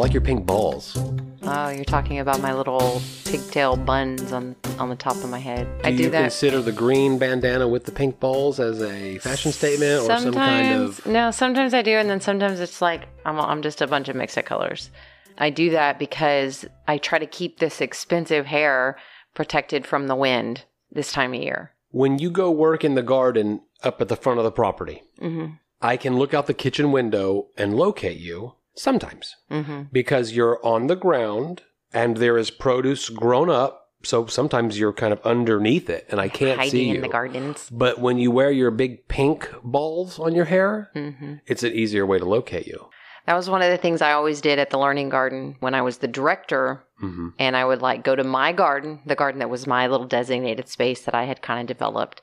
like your pink balls. Oh, you're talking about my little pigtail buns on on the top of my head. I Do do you that consider the green bandana with the pink balls as a fashion statement or some kind of no sometimes i do and then sometimes it's like I'm, I'm just a bunch of mixed colors i do that because i try to keep this expensive hair protected from the wind this time of year when you go work in the garden up at the front of the property? mm-hmm. I can look out the kitchen window and locate you sometimes Mm-hmm. because you're on the ground and there is produce grown up. So sometimes you're kind of underneath it and I can't hiding see in you. the gardens But when you wear your big pink balls on your hair, mm-hmm. it's an easier way to locate you. that was one of the things i always did at the learning garden when i was the director hmm and I would like go to my garden, the garden that was my little designated space that I had kind of developed,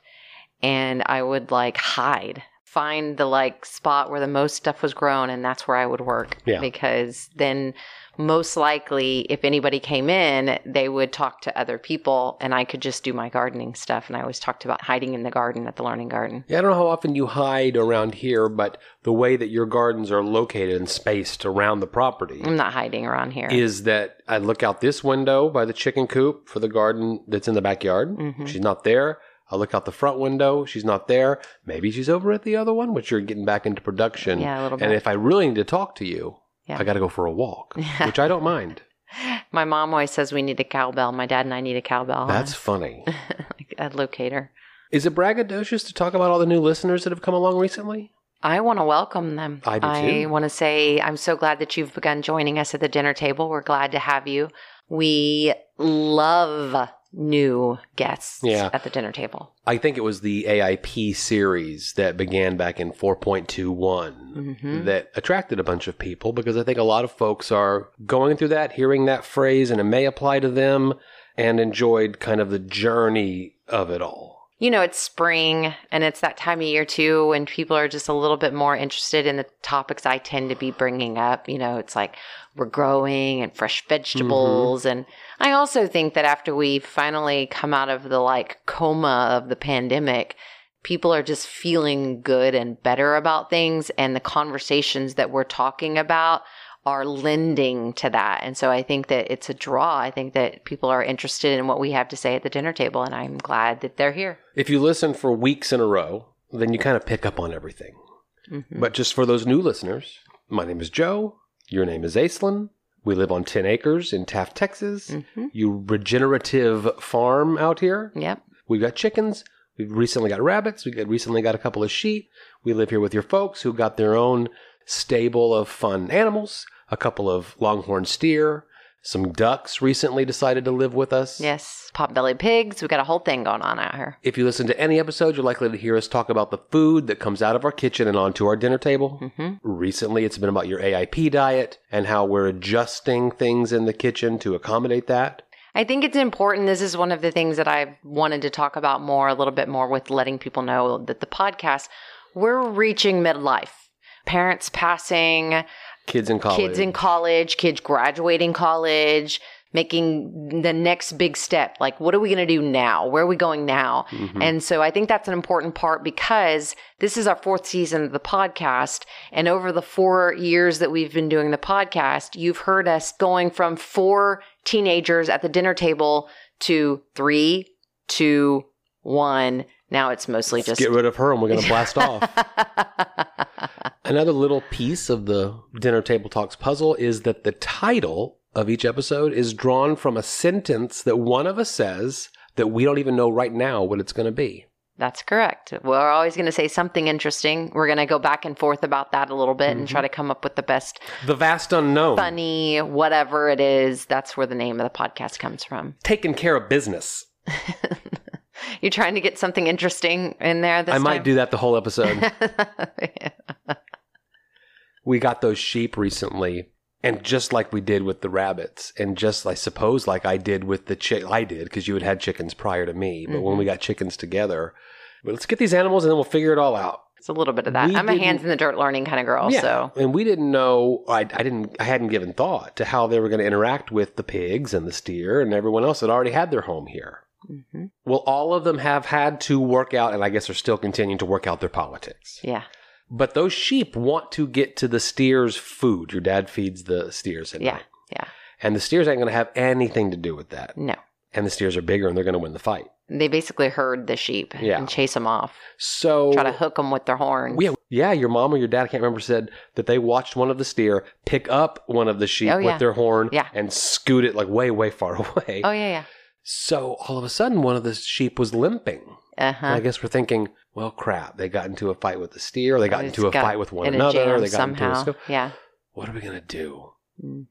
and I would like hide, find the like spot where the most stuff was grown, and that's where I would work. Yeah. Because then, most likely, if anybody came in, they would talk to other people, and I could just do my gardening stuff. And I always talked about hiding in the garden at the learning garden. Yeah, I don't know how often you hide around here, but the way that your gardens are located and spaced around the property I'm not hiding around here. is that I look out this window by the chicken coop for the garden that's in the backyard. Mhm. She's not there. I look out the front window. She's not there. Maybe she's over at the other one, which you're getting back into production. Yeah, a little bit. And if I really need to talk to you, Yeah. I got to go for a walk, which I don't mind. my mom always says we need a cowbell. My dad and I need a cowbell. That's funny. like a locator. Is it braggadocious to talk about all the new listeners that have come along recently? I want to welcome them. I do too. want to say I'm so glad that you've begun joining us at the dinner table. We're glad to have you. We love new guests Yeah. at the dinner table. I think it was the AIP series that began back in 4.21 Mhm. that attracted a bunch of people because I think a lot of folks are going through that, hearing that phrase, and it may apply to them and enjoyed kind of the journey of it all. You know, it's spring and it's that time of year too when people are just a little bit more interested in the topics I tend to be bringing up. You know, it's like we're growing and fresh mm-hmm. vegetables. And I also think that after we finally come out of the like coma of the pandemic, people are just feeling good and better about things. And the conversations that we're talking about are lending to that. And so I think that it's a draw. I think that people are interested in what we have to say at the dinner table. And I'm glad that they're here. If you listen for weeks in a row, then you kind of pick up on everything. Mhm. But just for those new listeners, my name is Joe. Your name is Aislynn. We live on 10 acres in Taft, Texas. Mhm. You regenerative farm out here. Yep. We've got chickens. We've recently got rabbits. We recently got a couple of sheep. We live here with your folks who got their own stable of fun animals. A couple of longhorn steer. Some ducks recently decided to live with us. Yes. Pot-bellied pigs. We've got a whole thing going on out here. If you listen to any episode, you're likely to hear us talk about the food that comes out of our kitchen and onto our dinner table. hmm Recently, it's been about your AIP diet and how we're adjusting things in the kitchen to accommodate that. I think it's important. This is one of the things that I've wanted to talk about more, a little bit more with letting people know that the podcast, we're reaching midlife. Parents passing, Kids in college. kids in college, kids graduating college, making the next big step. Like, what are we going to do now? Where are we going now? Mhm. And so I think that's an important part because this is our fourth season of the podcast. And over the four years that we've been doing the podcast, you've heard us going from four teenagers at the dinner table to three, two, one. Now it's mostly Let's just. get rid of her and we're going to blast off. Another little piece of the Dinner Table Talks puzzle is that the title of each episode is drawn from a sentence that one of us says that we don't even know right now what it's going to be. That's correct. We're always going to say something interesting. We're going to go back and forth about that a little bit and try mm-hmm. to come up with the best The vast unknown. funny, whatever it is. That's where the name of the podcast comes from. Taking care of business. You're trying to get something interesting in there this I might time? do that the whole episode. we got those sheep recently and just like we did with the rabbits and just i suppose like i did with the chick i did because you had had chickens prior to me but when we got chickens together but let's get these animals and then we'll figure it all out It's a little bit of that. We I'm a hands in the dirt learning kind of girl. So and we didn't know I, I didn't i hadn't given thought to how they were going to interact with the pigs and the steer and everyone else that already had their home here Mhm. well all of them have had to work out and i guess are still continuing to work out their politics yeah, But those sheep want to get to the steer's food. Your dad feeds the steers. At Yeah. night. Yeah. And the steers ain't going to have anything to do with that. No. And the steers are bigger and they're going to win the fight. They basically herd the sheep Yeah. and chase them off, So try to hook them with their horns. Yeah, yeah. Your mom or your dad, I can't remember, said that they watched one of the steer pick up one of the sheep Oh, with their horn Yeah. and scoot it like way, way far away. Oh, yeah, So all of a sudden, one of the sheep was limping. Yeah. Uh And huh. I guess we're thinking, well, crap, they got into a fight with the steer. They got into a got fight with one another. They got somehow. into a. yeah. What are we gonna do? hmm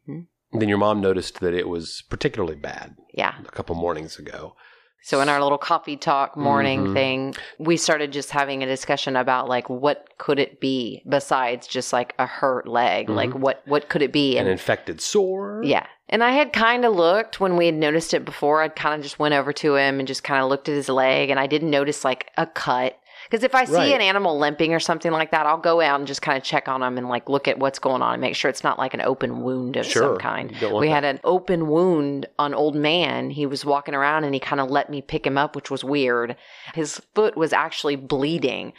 And then your mom noticed that it was particularly bad Yeah. a couple mornings ago. So in our little coffee talk morning Mhm. thing, we started just having a discussion about like what could it be besides just like a hurt leg? Like what what could it be? An infected sore. Yeah. And I had kind of looked when we had noticed it before. I'd kind of just went over to him and just kind of looked at his leg and I didn't notice like a cut. Because if I see Right. an animal limping or something like that, I'll go out and just kind of check on them and like look at what's going on and make sure it's not like an open wound of Sure. some kind. We that. had an open wound on old man. He was walking around and he kind of let me pick him up, which was weird. His foot was actually bleeding.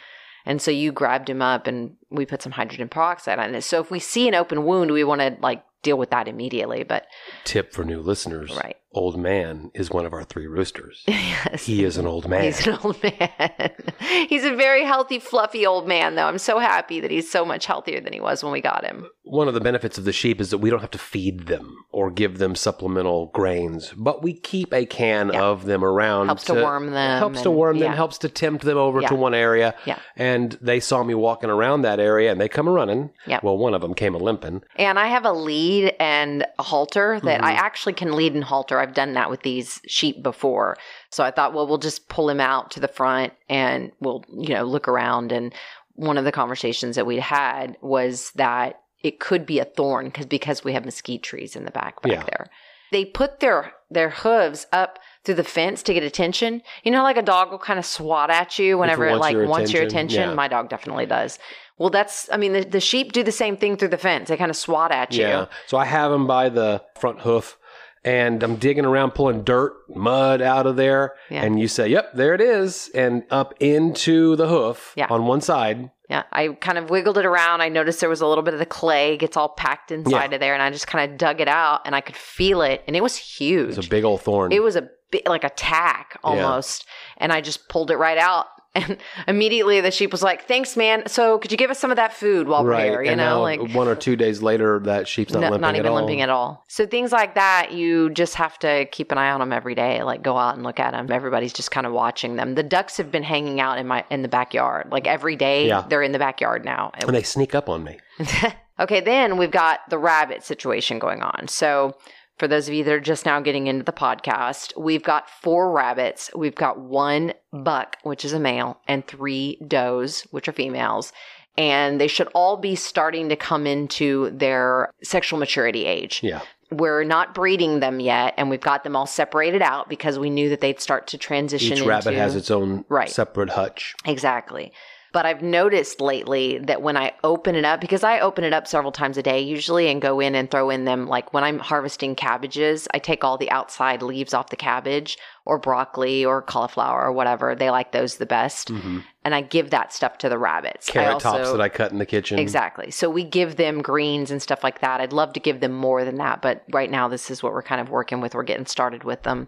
And so you grabbed him up and we put some hydrogen peroxide on it. So if we see an open wound, we want to like deal with that immediately. But Tip for new listeners. Right. Old man is one of our three roosters. yes. He is an old man. He's an old man. he's a very healthy, fluffy old man, though. I'm so happy that he's so much healthier than he was when we got him. One of the benefits of the sheep is that we don't have to feed them or give them supplemental grains, but we keep a can Yeah. of them around. Helps to warm them Helps to warm them. yeah. Helps to tempt them over Yeah. to one area. Yeah. And they saw me walking around that area, and they come a running. Yep. Well, one of them came a limping. And I have a lead and a halter that Mm-hmm. I actually can lead and halter. I've done that with these sheep before. So I thought, well, we'll just pull him out to the front and we'll, you know, look around. And one of the conversations that we'd had was that it could be a thorn because because we have mesquite trees in the back back Yeah. there. They put their their hooves up through the fence to get attention. You know, like a dog will kind of swat at you whenever it like your wants your attention, attention. yeah. My dog definitely does. Well, that's I mean the, the sheep do the same thing through the fence. They kind of swat at you. Yeah. So I have them by the front hoof. And I'm digging around, pulling dirt, mud out of there. Yeah. And you say, yep, there it is. And up into the hoof Yeah. on one side. Yeah, I kind of wiggled it around. I noticed there was a little bit of the clay gets all packed inside Yeah. of there, and I just kind of dug it out, and I could feel it, and it was huge. It was a big old thorn. It was a bit like a tack almost, and I just pulled it right out. And immediately the sheep was like, "Thanks, man. So could you give us some of that food while we're here? You and know, like one or two days later, that sheep's not no- limping not even at all. limping at all. So things like that, you just have to keep an eye on them every day. Like go out and look at them. Everybody's just kind of watching them. The ducks have been hanging out in my in the backyard. Like every day, Yeah. they're in the backyard now. And they sneak up on me. okay, then we've got the rabbit situation going on. So, for those of you that are just now getting into the podcast, we've got four rabbits. We've got one buck, which is a male, and three does, which are females. And they should all be starting to come into their sexual maturity age. Yeah. We're not breeding them yet, and we've got them all separated out because we knew that they'd start to transition. Each rabbit has its own Right. separate hutch. Exactly. But I've noticed lately that when I open it up, because I open it up several times a day usually and go in and throw in them, like when I'm harvesting cabbages, I take all the outside leaves off the cabbage or broccoli or cauliflower or whatever. They like those the best. And I give that stuff to the rabbits. I Mm-hmm. Carrot also- tops that I cut in the kitchen. Exactly. So we give them greens and stuff like that. I'd love to give them more than that, but right now this is what we're kind of working with. We're getting started with them.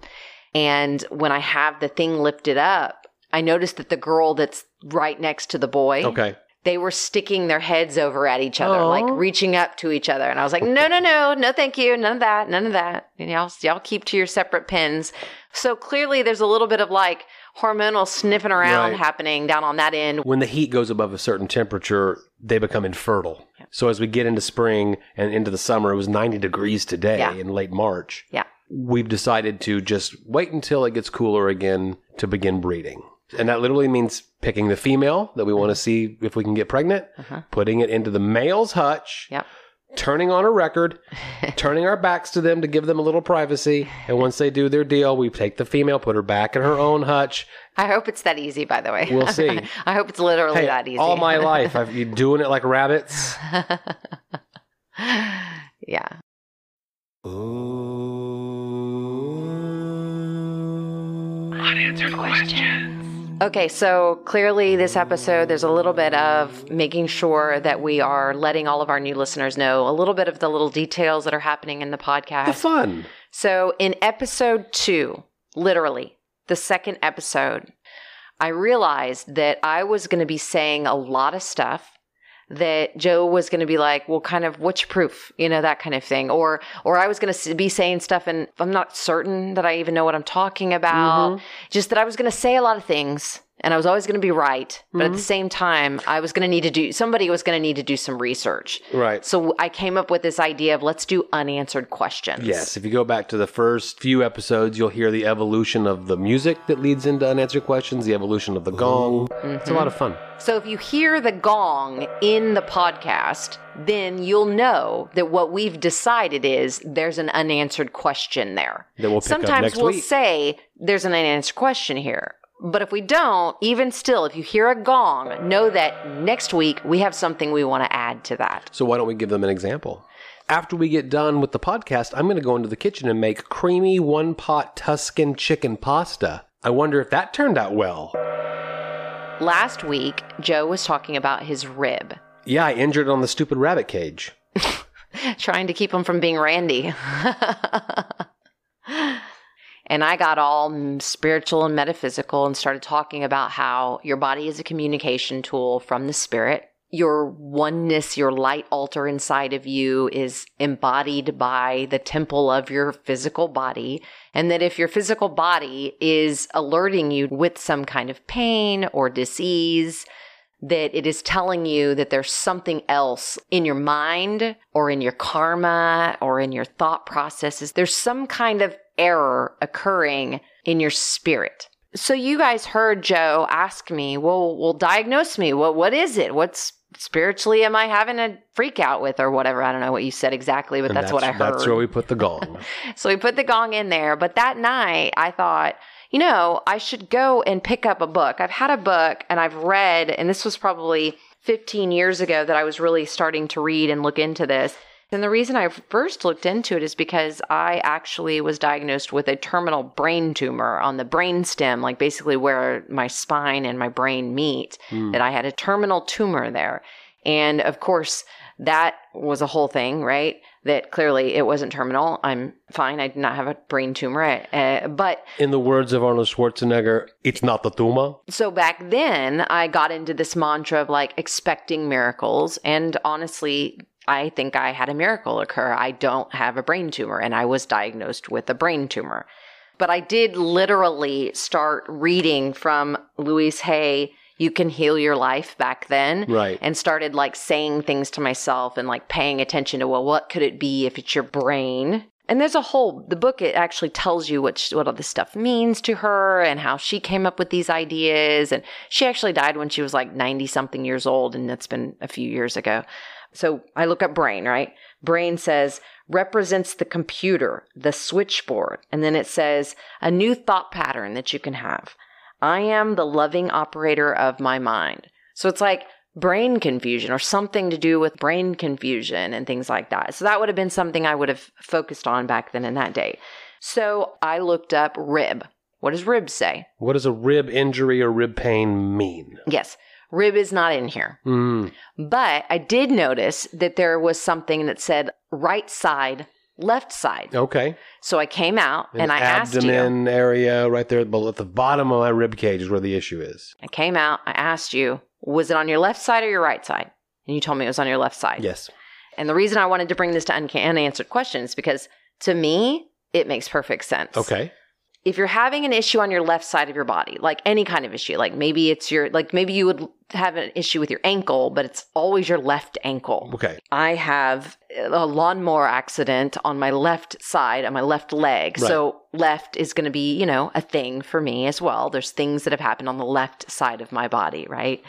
And when I have the thing lifted up, I noticed that the girl that's right next to the boy, Okay. they were sticking their heads over at each other, Aw. like reaching up to each other. And I was like, no, no, no, no, thank you. None of that. None of that. And y'all, y'all keep to your separate pens. So clearly there's a little bit of like hormonal sniffing around Right. happening down on that end. When the heat goes above a certain temperature, they become infertile. So as we get into spring and into the summer, it was 90 degrees today Yeah. in late March. Yeah. We've decided to just wait until it gets cooler again to begin breeding. And that literally means picking the female that we want to see if we can get pregnant, Uh-huh. putting it into the male's hutch, Yep. turning on a record, turning our backs to them to give them a little privacy. And once they do their deal, we take the female, put her back in her own hutch. I hope it's that easy, by the way. We'll see. I hope it's literally Hey, that easy. all my life, I've been doing it like rabbits. yeah. Unanswered questions. Okay, so clearly, this episode, there's a little bit of making sure that we are letting all of our new listeners know a little bit of the little details that are happening in the podcast. The fun. So, in episode two, literally the second episode, I realized that I was going to be saying a lot of stuff that Joe was going to be like, well, kind of, what's your proof? You know, that kind of thing. Or, or I was going to be saying stuff and I'm not certain that I even know what I'm talking about. Mm-hmm. Just that I was going to say a lot of things and I was always going to be right. But at the hmm. same time, I was going to need to do, somebody was going to need to do some research. Right. So I came up with this idea of let's do unanswered questions. Yes, if you go back to the first few episodes, you'll hear the evolution of the music that leads into unanswered questions, the evolution of the gong. It's a mm-hmm. lot of fun. So if you hear the gong in the podcast, then you'll know that what we've decided is there's an unanswered question there. That we'll Sometimes we'll week. say there's an unanswered question here. But if we don't, even still, if you hear a gong, know that next week we have something we want to add to that. So why don't we give them an example? After we get done with the podcast, I'm going to go into the kitchen and make creamy one pot Tuscan chicken pasta. I wonder if that turned out well. Last week, Joe was talking about his rib, Yeah, I injured it on the stupid rabbit cage. trying to keep him from being Randy. and I got all spiritual and metaphysical and started talking about how your body is a communication tool from the spirit. Your oneness, your light altar inside of you is embodied by the temple of your physical body. And that if your physical body is alerting you with some kind of pain or disease, that it is telling you that there's something else in your mind or in your karma or in your thought processes. There's some kind of error occurring in your spirit. So you guys heard Joe ask me, well, well, diagnose me. What, what is it? What's spiritually am I having a freak out with or whatever? I don't know what you said exactly, but And that's, what I heard. That's where we put the gong. So we put the gong in there. But that night, I thought, you know, I should go and pick up a book. I've had a book and I've read, and this was probably 15 years ago that I was really starting to read and look into this. And the reason I first looked into it is because I actually was diagnosed with a terminal brain tumor on the brain stem, like basically where my spine and my brain meet, that I had a terminal tumor there. And of course, that was a whole thing, right? That clearly it wasn't terminal. I'm fine. I did not have a brain tumor. Uh, but In the words of Arnold Schwarzenegger, it's not the tumor. so back then, I got into this mantra of like expecting miracles. And honestly, I think I had a miracle occur. I don't have a brain tumor, and I was diagnosed with a brain tumor. But I did literally start reading from Louise Hay, You Can Heal Your Life back then. Right. And started like saying things to myself and like paying attention to, well, what could it be if it's your brain? And there's a whole the book. It actually tells you what she, what all this stuff means to her and how she came up with these ideas. And she actually died when she was like ninety something years old, and that's been a few years ago. So I look up brain, right? Brain says represents the computer, the switchboard, and then it says a new thought pattern that you can have. I am the loving operator of my mind. So it's like brain confusion or something to do with brain confusion and things like that. So that would have been something I would have focused on back then in that day. So I looked up rib. What does rib say? What does a rib injury or rib pain mean? Yes, rib is not in here. Mm. But I did notice that there was something that said right side, left side. Okay. So I came out An and I asked you. abdomen area right there below- at the bottom of my rib cage is where the issue is. I came out, I asked you, was it on your left side or your right side? And you told me it was on your left side. Yes. And the reason I wanted to bring this to unanswered questions is because to me, it makes perfect sense. Okay. If you're having an issue on your left side of your body, like any kind of issue, like maybe it's your, like maybe you would have an issue with your ankle, but it's always your left ankle. Okay. I have a lawnmower accident on my left side, on my left leg. Right. So left is going to be, you know, a thing for me as well. There's things that have happened on the left side of my body, right?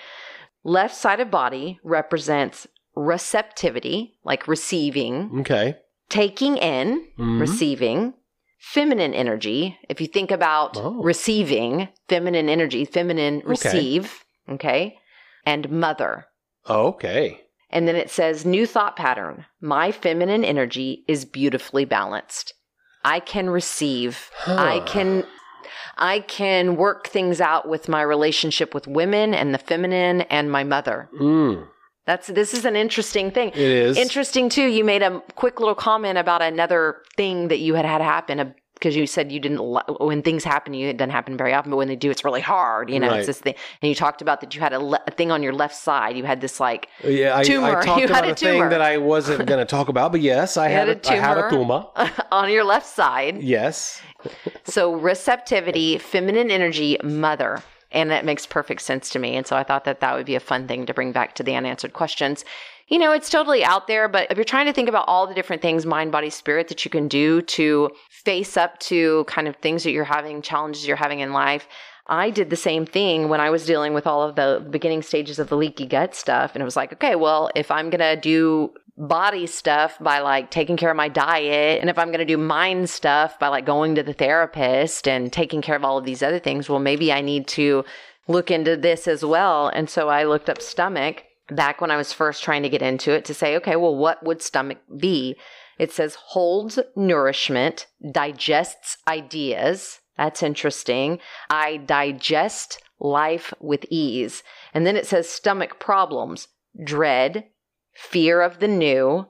Left side of body represents receptivity, like receiving, Okay. taking in, Mhm. receiving, feminine energy. If you think about Oh. receiving, feminine energy, feminine receive, okay? And mother. Okay. And then it says, new thought pattern. My feminine energy is beautifully balanced. I can receive. I can I can work things out with my relationship with women and the feminine and my mother. Mm, That's this is an interesting thing. it is. Interesting too. You made a quick little comment about another thing that you had had happen uh, because you said you didn't when things happen. You it doesn't happen very often, but when they do, it's really hard. You know, Right. it's this thing. And you talked about that you had a, le- a thing on your left side. You had this like uh, yeah, I, tumor. I talked You about had a, a thing tumor. that I wasn't going to talk about, but yes, I had, had a, a I had a tumor. tumor. on your left side. Yes. So receptivity, feminine energy, mother. And that makes perfect sense to me. And so I thought that that would be a fun thing to bring back to the unanswered questions. You know, it's totally out there, but if you're trying to think about all the different things, mind, body, spirit, that you can do to face up to kind of things that you're having, challenges you're having in life, I did the same thing when I was dealing with all of the beginning stages of the leaky gut stuff. And it was like, okay, well, if I'm going to do body stuff by like taking care of my diet, and if I'm going to do mind stuff by like going to the therapist and taking care of all of these other things, well, maybe I need to look into this as well. And so I looked up stomach back when I was first trying to get into it to say, okay, well, what would stomach be? It says holds nourishment, digests ideas. That's interesting. I digest life with ease. And then it says stomach problems, dread, fear of the new,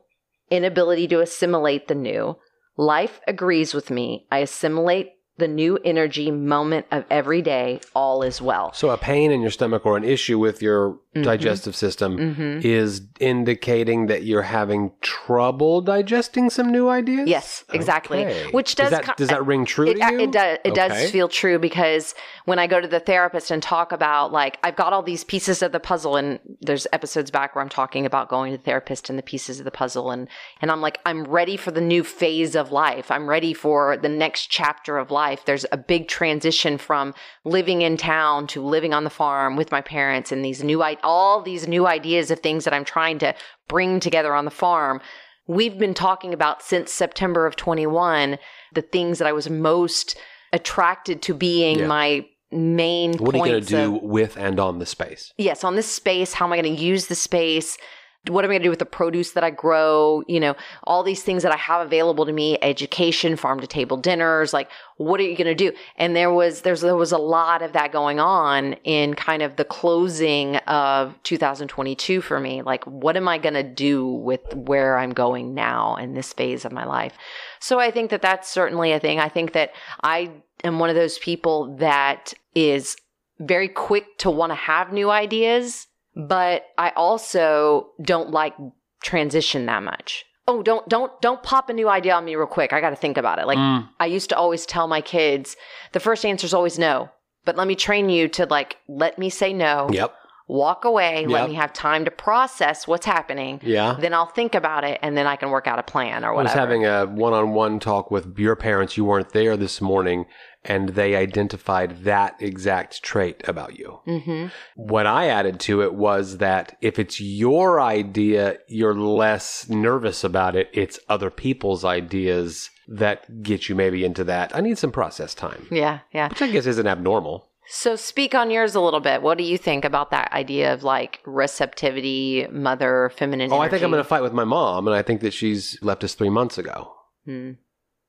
inability to assimilate the new. Life agrees with me. I assimilate the new energy moment of every day. All is well. So a pain in your stomach or an issue with your Mhm. digestive system Mm-hmm. is indicating that you're having trouble digesting some new ideas. Yes, exactly. Okay. Which does that, co- does that ring true It, to you? it does. It Okay. does feel true because when I go to the therapist and talk about like I've got all these pieces of the puzzle, and there's episodes back where I'm talking about going to the therapist and the pieces of the puzzle, and and I'm like I'm ready for the new phase of life. I'm ready for the next chapter of life. There's a big transition from living in town to living on the farm with my parents, and these new all these new ideas of things that I'm trying to bring together on the farm we've been talking about since September of 21 the things that I was most attracted to being Yeah. my main what are you going to do of- with and on the space? yes on this space how am i going to use the space what am i going to do with the produce that i grow? You know all these things that i have available to me education farm to table dinners like what are you going to do? And there was there's there was a lot of that going on in kind of the closing of 2022 for me. Like what am i going to do with where i'm going now in this phase of my life? So i think that that's certainly a thing. I think that i am one of those people that is very quick to want to have new ideas, but I also don't like transition that much. Oh, don't don't don't pop a new idea on me real quick. I got to think about it. Like Mm. I used to always tell my kids, the first answer is always no. But let me train you to like let me say no. Yep. Walk away, Yep. let me have time to process what's happening. Yeah. Then I'll think about it and then I can work out a plan or whatever. I was having a one-on-one talk with your parents. You weren't there this morning, and they identified that exact trait about you. mm-hmm. What I added to it was that if it's your idea, you're less nervous about it. It's other people's ideas that get you maybe into that. I need some process time, Yeah, yeah. which I guess isn't abnormal. So speak on yours a little bit. What do you think about that idea of like receptivity, mother, feminine? Oh, I think I'm going to fight with my mom, and I think that she's left us three months ago. Hmm.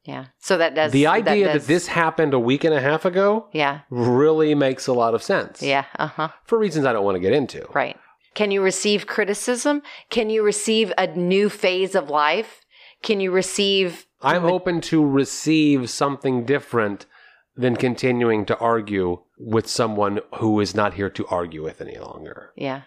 Yeah. So that does the idea that, does- this happened a week and a half ago Yeah. really makes a lot of sense. Yeah. Uh huh. For reasons I don't want to get into. Right. Can you receive criticism? Can you receive a new phase of life? Can you receive? I'm open to receive something different than continuing to argue with someone who is not here to argue with any longer. Yeah.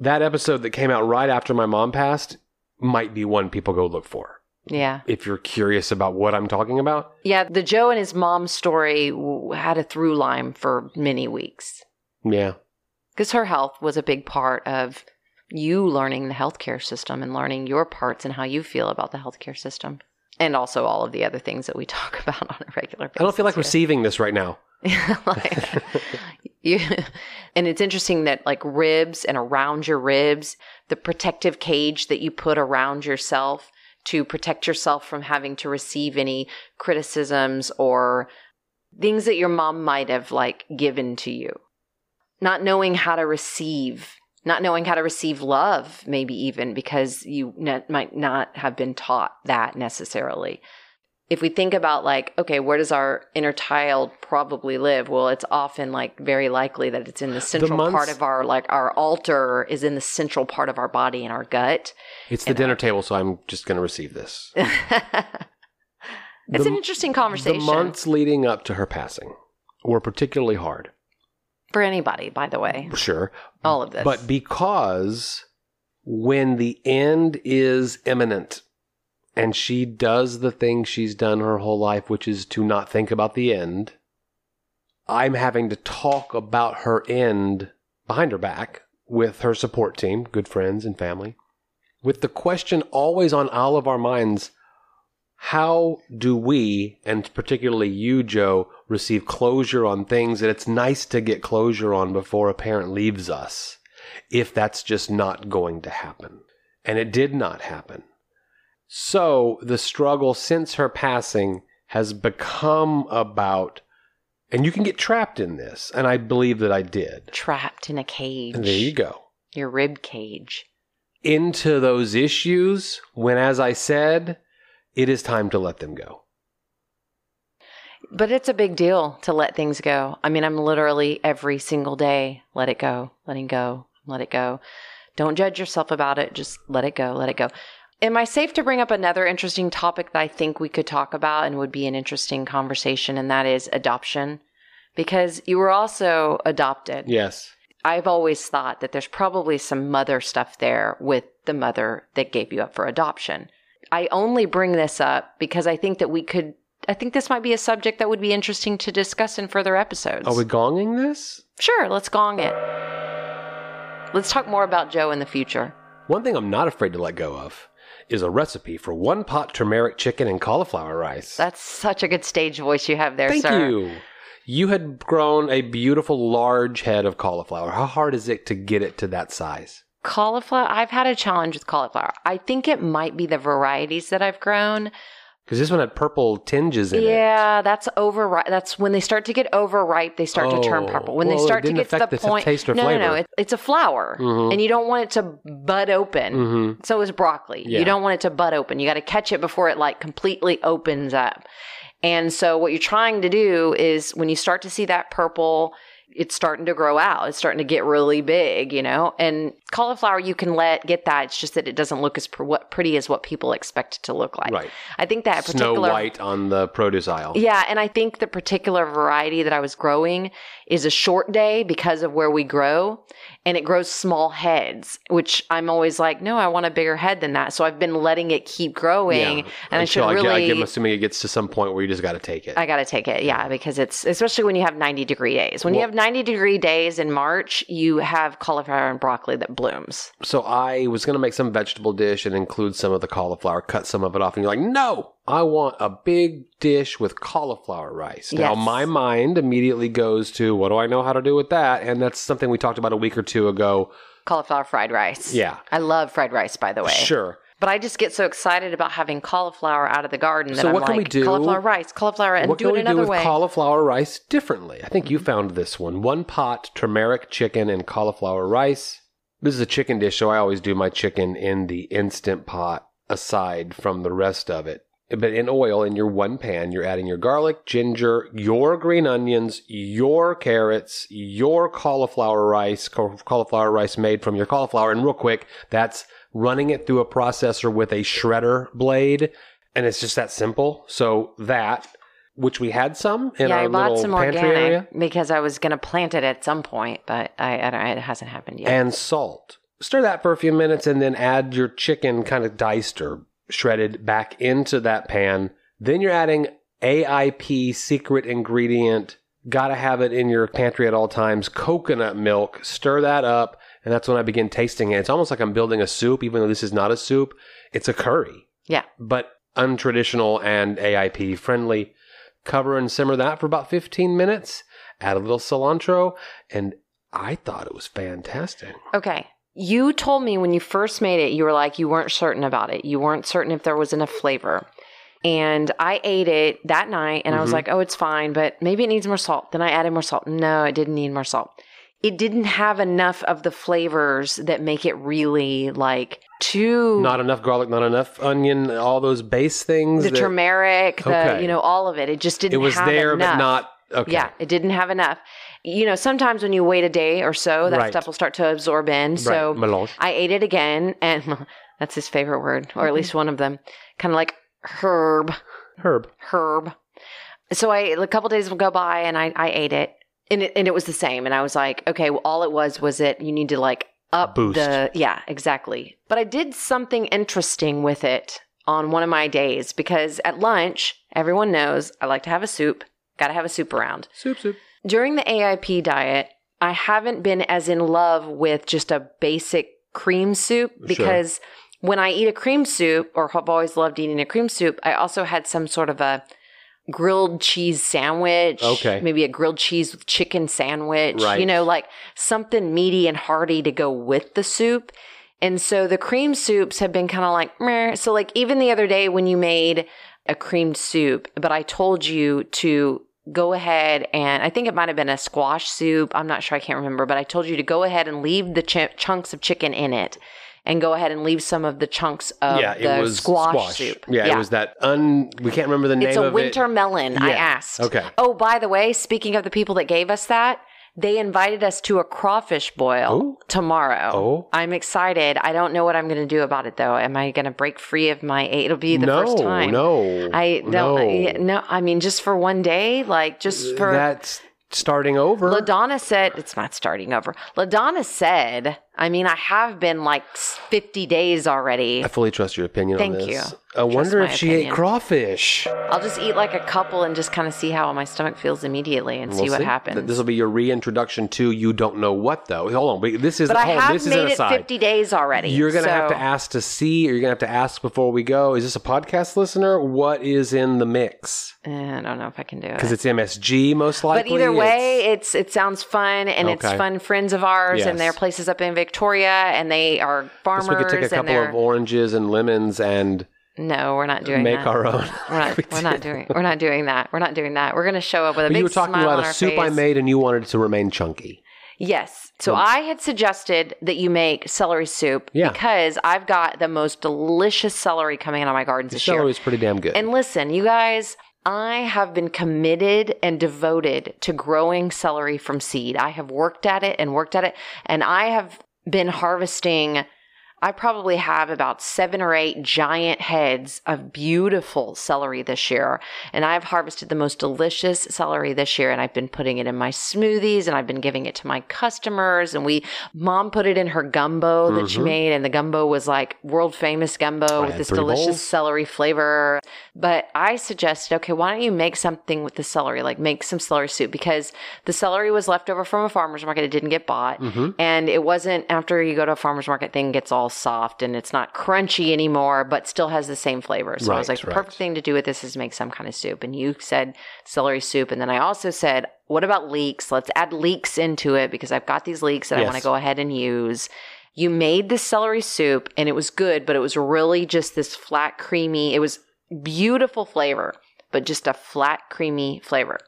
That episode that came out right after my mom passed might be one people go look for. Yeah. If you're curious about what I'm talking about, Yeah. The Joe and his mom story had a through line for many weeks yeah. because her health was a big part of you learning the healthcare system and learning your parts and how you feel about the healthcare system. And also all of the other things that we talk about on a regular basis. I don't feel like here. receiving this right now. like, you, and it's interesting that like ribs and around your ribs, the protective cage that you put around yourself to protect yourself from having to receive any criticisms or things that your mom might have like given to you. Not knowing how to receive, not knowing how to receive love, maybe even because you ne- might not have been taught that necessarily if we think about like, okay, where does our inner child probably live? Well, it's often like very likely that it's in the central months- part of our like our altar is in the central part of our body in our gut. It's the dinner table, so I'm just going to receive this. It's The- an interesting conversation The months leading up to her passing were particularly hard, for anybody, by the way. sure. All of this. But because when the end is imminent and she does the thing she's done her whole life, which is to not think about the end, I'm having to talk about her end behind her back with her support team, good friends and family, with the question always on all of our minds how do we, and particularly you, Joe, receive closure on things that it's nice to get closure on before a parent leaves us, if that's just not going to happen? And it did not happen. So the struggle since her passing has become about, and you can get trapped in this, and I believe that I did. Trapped in a cage. And there you go. Your rib cage. Into those issues when, as I said, it is time to let them go. But it's a big deal to let things go. I mean, I'm literally every single day, let it go, letting go, let it go. Don't judge yourself about it. Just let it go, let it go. Am I safe to bring up another interesting topic that I think we could talk about and would be an interesting conversation? And that is adoption. Because you were also adopted. Yes. I've always thought that there's probably some mother stuff there with the mother that gave you up for adoption. I only bring this up because I think that we could, I think this might be a subject that would be interesting to discuss in further episodes. Are we gonging this? Sure, let's gong it. Let's talk more about Joe in the future. One thing I'm not afraid to let go of is a recipe for one pot turmeric chicken and cauliflower rice. That's such a good stage voice you have there, Thank sir. you. You had grown a beautiful large head of cauliflower. How hard is it to get it to that size? Cauliflower, I've had a challenge with cauliflower. I think it might be the varieties that I've grown. Because this one had purple tinges in it. Yeah, that's overripe. That's when they start to get overripe. They start to turn Oh, purple. When well, they start to get to the the point, taste or no, no, no, it, it's a flower, Mhm. and you don't want it to bud open. hmm So is broccoli. Yeah. You don't want it to bud open. You got to catch it before it like completely opens up. And so what you're trying to do is when you start to see that purple, it's starting to grow out. It's starting to get really big, you know. And cauliflower, you can let get that. It's just that it doesn't look as pr- what pretty as what people expect it to look like. Right. I think that Snow particular White on the produce aisle. yeah, and I think the particular variety that I was growing is a short day because of where we grow, and it grows small heads, which I'm always like, no, I want a bigger head than that. So I've been letting it keep growing, and I should Until really. I, am assuming it gets to some point where you just got to take it. I got to take it, yeah, because it's especially when you have 90 degree days. When you have 90 degree days in March, you have cauliflower and broccoli that blooms. So I was going to make some vegetable dish and include some of the cauliflower, cut some of it off, and you're like, no, I want a big dish with cauliflower rice. Now Yes. my mind immediately goes to what do I know how to do with that, and that's something we talked about a week or two ago. Cauliflower fried rice. Yeah. I love fried rice, by the way. Sure. But I just get so excited about having cauliflower out of the garden that So I'm what like, can we do- cauliflower rice, cauliflower, and what do can it we do another with way. Cauliflower rice differently? I think you found this one: one pot turmeric chicken and cauliflower rice. This is a chicken dish, so I always do my chicken in the instant pot aside from the rest of it. But in oil, in your one pan, you're adding your garlic, ginger, your green onions, your carrots, your cauliflower rice, cauliflower rice made from your cauliflower. And real quick, that's running it through a processor with a shredder blade. And it's just that simple. So that, which we had some in yeah, our I bought little some organic area, because I was going to plant it at some point, but I, I don't, it hasn't happened yet. and salt. Stir that for a few minutes and then add your chicken kind of diced or shredded back into that pan. Then you're adding AIP secret ingredient. Gotta have it in your pantry at all times. Coconut milk. Stir that up. And that's when I begin tasting it. It's almost like I'm building a soup, even though this is not a soup. It's a curry, yeah, but untraditional and AIP friendly. Cover and simmer that for about 15 minutes. Add a little cilantro. And I thought it was fantastic. okay. You told me when you first made it, you were like you weren't certain about it. You weren't certain if there was enough flavor. And I ate it that night, and I was Mhm. like, "Oh, it's fine, but maybe it needs more salt." Then I added more salt. No, it didn't need more salt. it didn't have enough of the flavors that make it really like too Not enough garlic, not enough onion, all those base things. the that- turmeric, the Okay. you know all of it. It just didn't. it was there, enough. but not. Okay. Yeah, it didn't have enough. You know, sometimes when you wait a day or so, that Right. stuff will start to absorb in. So. Melange. I ate it again, and that's his favorite word, or Mm-hmm. at least one of them. Kind of like herb, Herb. herb. So I a couple days will go by, and I I ate it, and it and it was the same. And I was like, okay, well, all it was was it. You need to like up Boost. the yeah, exactly. But I did something interesting with it on one of my days because at lunch, everyone knows I like to have a soup. Got to have a soup around Soup, soup. During the AIP diet, I haven't been as in love with just a basic cream soup because when I eat a cream soup, or have always loved eating a cream soup, I also had some sort of a grilled cheese sandwich. Okay. Maybe a grilled cheese with chicken sandwich. Right. You know, like something meaty and hearty to go with the soup. And so the cream soups have been kind of like, meh. So, like, even the other day when you made a creamed soup, but I told you to go ahead and I think it might have been a squash soup. I'm not sure. I can't remember, but I told you to go ahead and leave the ch- chunks of chicken in it and go ahead and leave some of the chunks of yeah, the it was squash, soup. Yeah, it was that un. We can't remember the name It's a winter it. melon, I Yeah. asked. Okay. Oh, by the way, speaking of the people that gave us that, they invited us to a crawfish boil Oh. tomorrow. Oh. I'm excited. I don't know what I'm going to do about it though. Am I going to break free of my? It'll be the no, first time. no, I don't. No, yeah, no, I mean just for one day, like just uh, for. that's starting over. Ladonna said it's not starting over. Ladonna said, I mean, I have been like 50 days already. I fully trust your opinion Thank on this. you. I wonder my if she ate opinion. crawfish. I'll just eat like a couple and just kind of see how my stomach feels immediately and see We'll what happens. This will be your reintroduction to you don't know what though. Hold on, wait, this is but I hold on, have this is an made it aside. 50 days already. You're gonna have so- to ask to see, or you're gonna have to ask before we go. Is this a podcast listener? What is in the mix? Eh, I don't know if I can do it. Because it's MSG most likely. But either way, it's it sounds fun and it's Okay. fun friends of ours Yes. and they're places up in Victoria and they are farmers we could take a couple of oranges and lemons and no, we're not doing make that. our own. We're not, We we're not doing we're not doing that. We're not doing that. We're gonna show up with a But big you were talking about a soup I made, and you wanted it to remain chunky. Yes. So mm. I had suggested that you make celery soup Yeah. because I've got the most delicious celery coming out of my gardens The this year. celery is pretty damn good. And listen, you guys, I have been committed and devoted to growing celery from seed. I have worked at it and worked at it, and I have been harvesting. I probably have about seven or eight giant heads of beautiful celery this year. And I've harvested the most delicious celery this year. And I've been putting it in my smoothies and I've been giving it to my customers. And we, mom put it in her gumbo that she Mhm. made. And the gumbo was like world famous gumbo I with this delicious bowls. celery flavor. But I suggested, okay, why don't you make something with the celery? Like make some celery soup because the celery was left over from a farmer's market. It didn't get bought. hmm And it wasn't after you go to a farmer's market, thing gets all soft and it's not crunchy anymore, but still has the same flavor. So I was like, the right. perfect thing to do with this is make some kind of soup. And you said celery soup. And then I also said, what about leeks? Let's add leeks into it because I've got these leeks that I want to go ahead and use. You made the celery soup and it was good, but it was really just this flat, creamy, it was beautiful flavor, but just a flat, creamy flavor.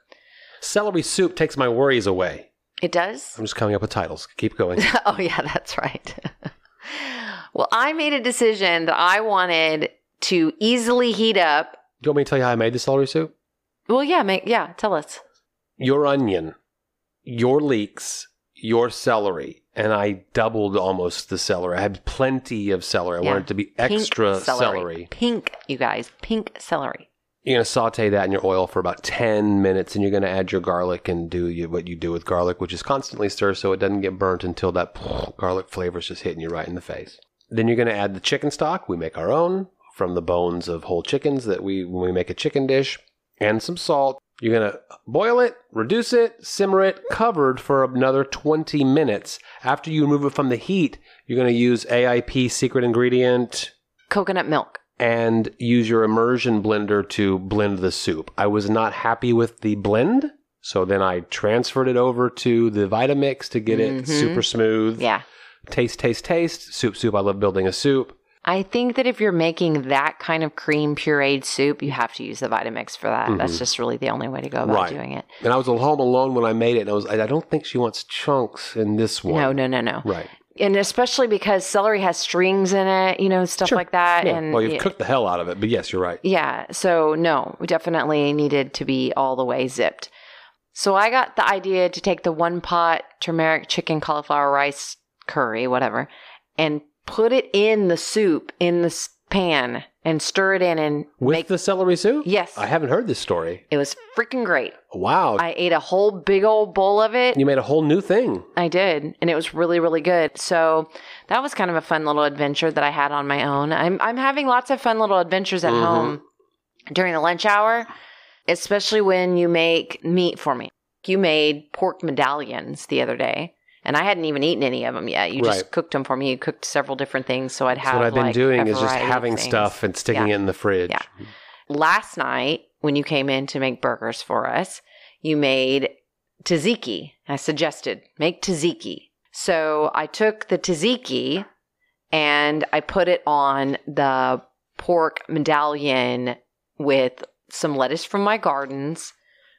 Celery soup takes my worries away. It does? I'm just coming up with titles. Keep going. oh, yeah, that's right. well, I made a decision that I wanted to easily heat up. Do you want me to tell you how I made the celery soup? Well, yeah, make, yeah, tell us. Your onion, your leeks, your celery, and I doubled almost the celery. I had plenty of celery. I Yeah. wanted it to be Pink extra celery. Pink, you guys, pink celery. You're going to saute that in your oil for about 10 minutes, and you're going to add your garlic and do you, what you do with garlic, which is constantly stir so it doesn't get burnt until that garlic flavor is just hitting you right in the face. Then you're going to add the chicken stock. We make our own from the bones of whole chickens that we when we make a chicken dish, and some salt. You're going to boil it, reduce it, simmer it, covered for another 20 minutes. After you remove it from the heat, you're going to use AIP secret ingredient Coconut milk. and use your immersion blender to blend the soup. I was not happy with the blend, so then I transferred it over to the Vitamix to get it Mhm. super smooth. Yeah. Taste, taste, taste. Soup, soup. I love building a soup. I think that if you're making that kind of cream pureed soup, you have to use the Vitamix for that. That's just really the only way to go about Mm-hmm. Right. doing it. And I was at home alone when I made it, and I was I don't think she wants chunks in this one. No, no, no, no. Right. And especially because celery has strings in it, you know, stuff Sure. like that. Yeah. And well, you've yeah, cooked the hell out of it, but yes, you're right. yeah, so no, we definitely needed to be all the way zipped. So I got the idea to take the one pot turmeric chicken cauliflower rice curry, whatever, and put it in the soup in the pan and stir it in and With make. the celery soup? Yes. I haven't heard this story. it was freaking great. Wow. I ate a whole big old bowl of it. you made a whole new thing. I did, and it was really, really good. So that was kind of a fun little adventure that I had on my own. I'm I'm having lots of fun little adventures at Mhm. home during the lunch hour, especially when you make meat for me. You made pork medallions the other day, and I hadn't even eaten any of them yet. You just Right. cooked them for me. You cooked several different things, so I'd have. So what I've been like, doing is just having stuff and sticking Yeah. it in the fridge. Yeah. Last night, when you came in to make burgers for us, you made tzatziki. I suggested make tzatziki. So I took the tzatziki and I put it on the pork medallion with some lettuce from my gardens,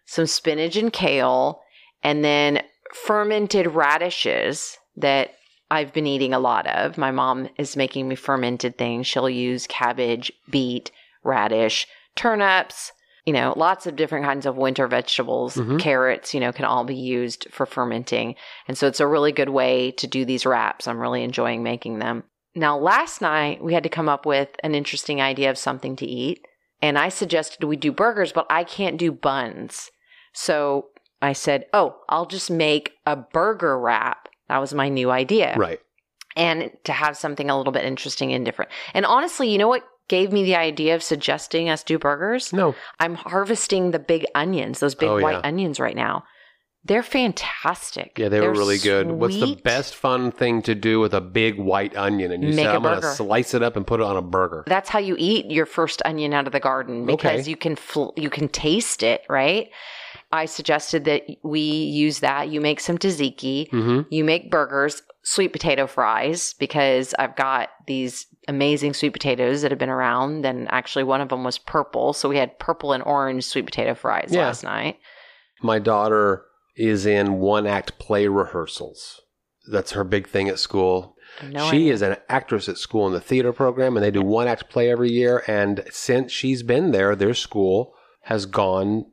some spinach and kale, and then fermented radishes that I've been eating a lot of. My mom is making me fermented things. She'll use cabbage, beet, radish, turnips, you know, lots of different kinds of winter vegetables. Mhm. Carrots, you know, can all be used for fermenting. And so it's a really good way to do these wraps. I'm really enjoying making them. Now, last night we had to come up with an interesting idea of something to eat. And I suggested we do burgers, but I can't do buns. So I said, oh, I'll just make a burger wrap. That was my new idea Right. and to have something a little bit interesting and different. And honestly, you know what gave me the idea of suggesting us do burgers? No. I'm harvesting the big onions, those big Oh, white yeah. onions right now. They're fantastic. Yeah, they were They're really good. What's the sweet. best fun thing to do with a big white onion? And you Make say, a I'm going to burger." slice it up and put it on a burger. That's how you eat your first onion out of the garden because Okay. you can fl- you can taste it, right? I suggested that we use that. You make some tzatziki, hmm you make burgers, sweet potato fries because I've got these amazing sweet potatoes that have been around and actually one of them was purple, so we had purple and orange sweet potato fries Yeah. last night. My daughter is in one act play rehearsals. That's her big thing at school. No she idea. is an actress at school in the theater program, and they do one act play every year. And since she's been there, their school has gone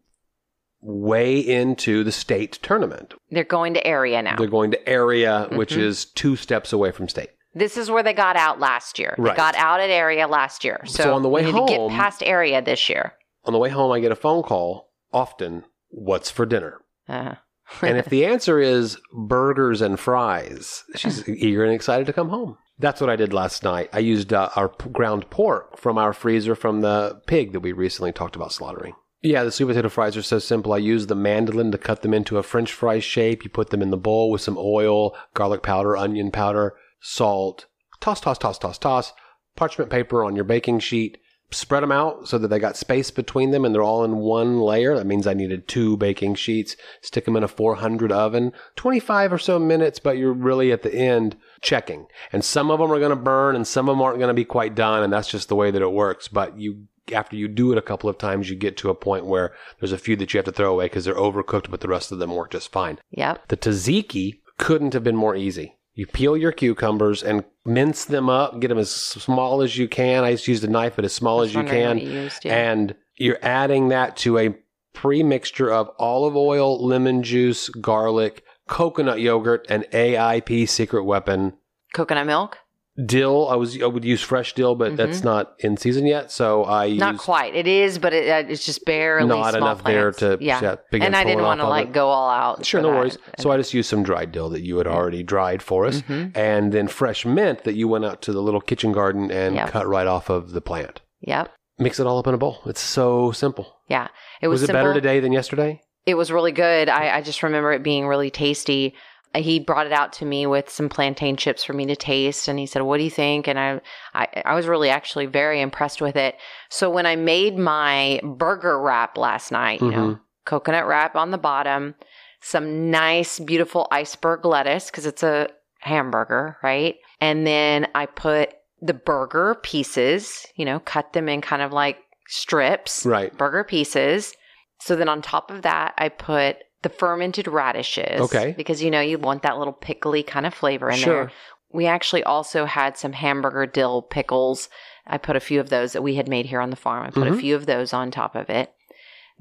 way into the state tournament. They're going to area now. They're going to area, which Mhm. is two steps away from state. This is where they got out last year. Right. They got out at area last year. So, So on the way we need to home- get past area this year. On the way home, I get a phone call often. What's for dinner? Uh, and if the answer is burgers and fries, she's eager and excited to come home. That's what I did last night. I used uh, our p- ground pork from our freezer from the pig that we recently talked about slaughtering. Yeah, the sweet potato fries are so simple. I use the mandolin to cut them into a french fry shape. You put them in the bowl with some oil, garlic powder, onion powder, salt. Toss, toss, toss, toss, toss. Parchment paper on your baking sheet. Spread them out so that they got space between them and they're all in one layer. That means I needed two baking sheets. Stick them in a 400 oven. 25 or so minutes, but you're really at the end checking. And some of them are going to burn and some of them aren't going to be quite done. And that's just the way that it works. But you, after you do it a couple of times, you get to a point where there's a few that you have to throw away because they're overcooked, but the rest of them work just fine. yep. The tzatziki couldn't have been more easy. You peel your cucumbers and mince them up, get them as small as you can. I just used a knife, but as small as you can. you used, yeah. And you're adding that to a pre-mixture of olive oil, lemon juice, garlic, coconut yogurt, and AIP secret weapon Coconut milk? Dill. I was I would use fresh dill, but that's not in season yet. So I Mm-hmm. Not quite. It is, but it, uh, it's just barely Not small enough there plants. to yeah. begin and I didn't want to like go all out. Sure, no that. worries. So I just used some dried dill that you had already dried for us, Mhm. and then fresh mint that you went out to the little kitchen garden and Yeah. cut right off of the plant. Yep. Mix it all up in a bowl. It's so simple. Yeah. It was, Was, it better today than yesterday? It was really good. I, I just remember it being really tasty. Uh, He brought it out to me with some plantain chips for me to taste, and he said, "What do you think?" And I, I, I was really actually very impressed with it. So when I made my burger wrap last night, you know, Mhm. coconut wrap on the bottom, some nice, beautiful iceberg lettuce because it's a hamburger, right? And then I put the burger pieces, you know, cut them in kind of like strips, Right. burger pieces. So then on top of that, I put the fermented radishes. Okay. Because, you know, you want that little pickly kind of flavor in Sure. there. We actually also had some hamburger dill pickles. I put a few of those that we had made here on the farm. I put Mhm. a few of those on top of it.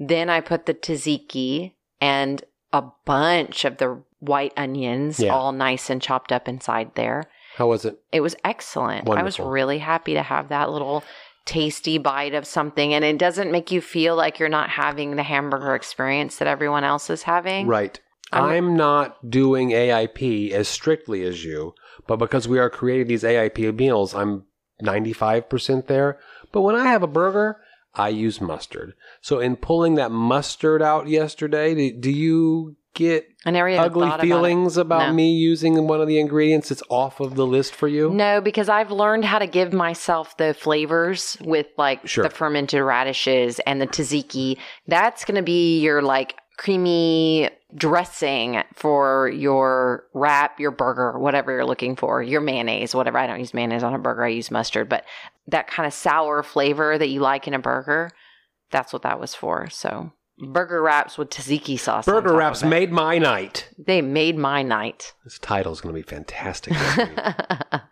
Then I put the tzatziki and a bunch of the white onions, Yeah. all nice and chopped up inside there. How was it? It was excellent. I was really happy to have that little tasty bite of something. And it doesn't make you feel like you're not having the hamburger experience that everyone else is having. Right. I'm- I'm, not doing AIP as strictly as you, but because we are creating these AIP meals, I'm 95% there. But when I have a burger, I use mustard. So in pulling that mustard out yesterday, do, do you get I never even ugly thought about feelings about, No. me using one of the ingredients that's off of the list for you? No, because I've learned how to give myself the flavors with like Sure. the fermented radishes and the tzatziki. That's going to be your like creamy dressing for your wrap, your burger, whatever you're looking for, your mayonnaise, whatever. I don't use mayonnaise on a burger, I use mustard, but that kind of sour flavor that you like in a burger, that's what that was for. So, burger wraps with tzatziki sauce. Burger wraps made my night. They made my night. This title is going to be fantastic.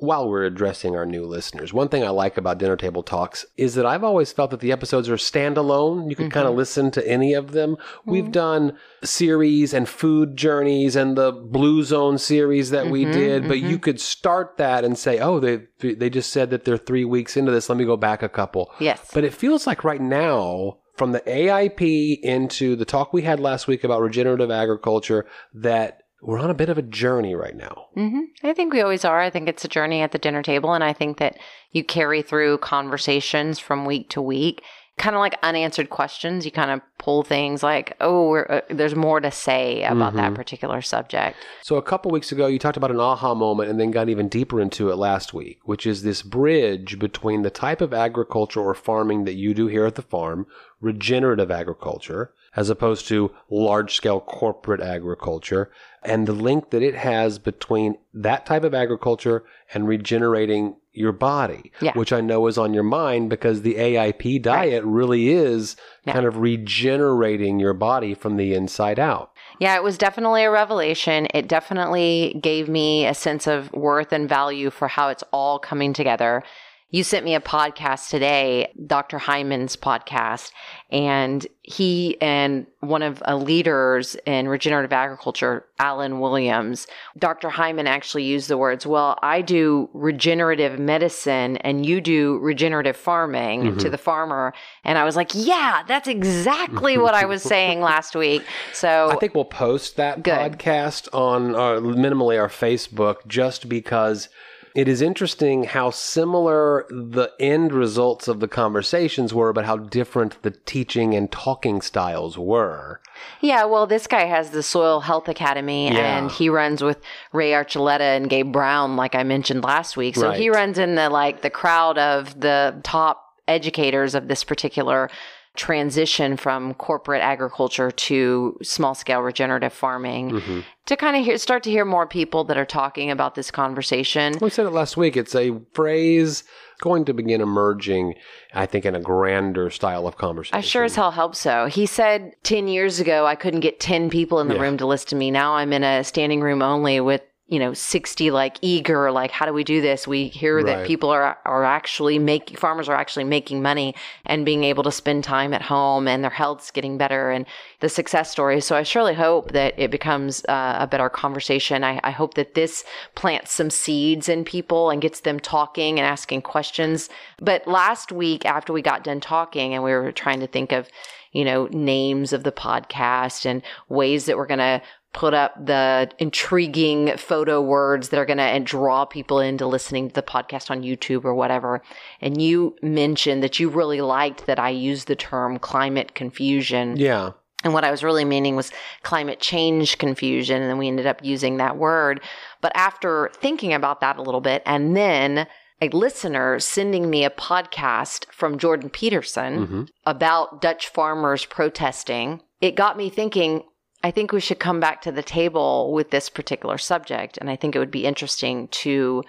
While we're addressing our new listeners, one thing I like about Dinner Table Talks is that I've always felt that the episodes are standalone. You can kind of listen to any of them. We've mm-hmm. done series and food journeys and the Blue Zone series that we Mhm, did, but you mm-hmm. could start that and say, "Oh, they they just said that they're 3 weeks into this. Let me go back a couple." yes. But it feels like right now, from the AIP into the talk we had last week about regenerative agriculture, that we're on a bit of a journey right now. hmm I think we always are. I think it's a journey at the dinner table, and I think that you carry through conversations from week to week, kind of like unanswered questions. You kind of pull things like, "Oh, we're, uh, there's more to say about that Mhm. particular subject." So a couple weeks ago, you talked about an aha moment and then got even deeper into it last week, which is this bridge between the type of agriculture or farming that you do here at the farm, regenerative agriculture, as opposed to large scale corporate agriculture, and the link that it has between that type of agriculture and regenerating your body, Yeah. which I know is on your mind because the AIP diet really is Yeah. kind of regenerating your body from the inside out. Yeah, it was definitely a revelation. It definitely gave me a sense of worth and value for how it's all coming together. You sent me a podcast today, Dr. Hyman's podcast, and he and one of the leaders in regenerative agriculture, Allen Williams, Dr. Hyman actually used the words, Well, I do regenerative medicine and you do regenerative farming to mm-hmm. the farmer. And I was like, Yeah, that's exactly what I was saying last week. So I think we'll post that Good. podcast on our, minimally our Facebook just because it is interesting how similar the end results of the conversations were, but how different the teaching and talking styles were. Yeah, well, this guy has the Soil Health Academy Yeah. and he runs with Ray Archuleta and Gabe Brown, like I mentioned last week. So he runs in the like the crowd of the top educators of this particular transition from corporate agriculture to small scale regenerative farming Mm-hmm. to kind of hear, start to hear more people that are talking about this conversation. We said it last week. It's a phrase going to begin emerging, I think, in a grander style of conversation. I sure as hell hope so. He said 10 years ago I couldn't get 10 people in the Yeah. room to listen to me. Now I'm in a standing room only with, you know, 60 like eager, like, how do we do this? We hear that people are, are actually making, farmers are actually making money and being able to spend time at home and their health's getting better and the success stories. So I surely hope that it becomes uh, a better conversation. I, I hope that this plants some seeds in people and gets them talking and asking questions. But last week, after we got done talking and we were trying to think of, you know, names of the podcast and ways that we're going to put up the intriguing photo words that are going to draw people into listening to the podcast on YouTube or whatever. And you mentioned that you really liked that I used the term climate confusion. Yeah. And what I was really meaning was climate change confusion. And then we ended up using that word. But after thinking about that a little bit, and then a listener sending me a podcast from Jordan Peterson hmm about Dutch farmers protesting, it got me thinking. I think we should come back to the table with this particular subject. And I think it would be interesting to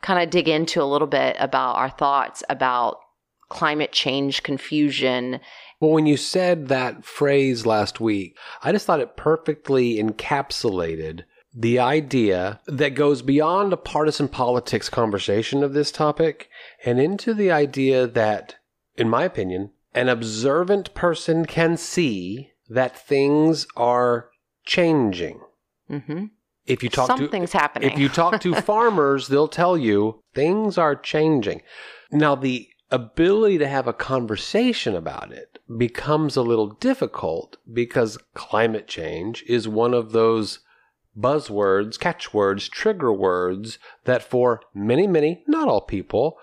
kind of dig into a little bit about our thoughts about climate change confusion. Well, when you said that phrase last week, I just thought it perfectly encapsulated the idea that goes beyond a partisan politics conversation of this topic and into the idea that, in my opinion, an observant person can see that things are changing. hmm If you talk Something's to happening. if you talk to farmers, they'll tell you things are changing. Now the ability to have a conversation about it becomes a little difficult because climate change is one of those buzzwords, catchwords, trigger words that for many, many, not all people,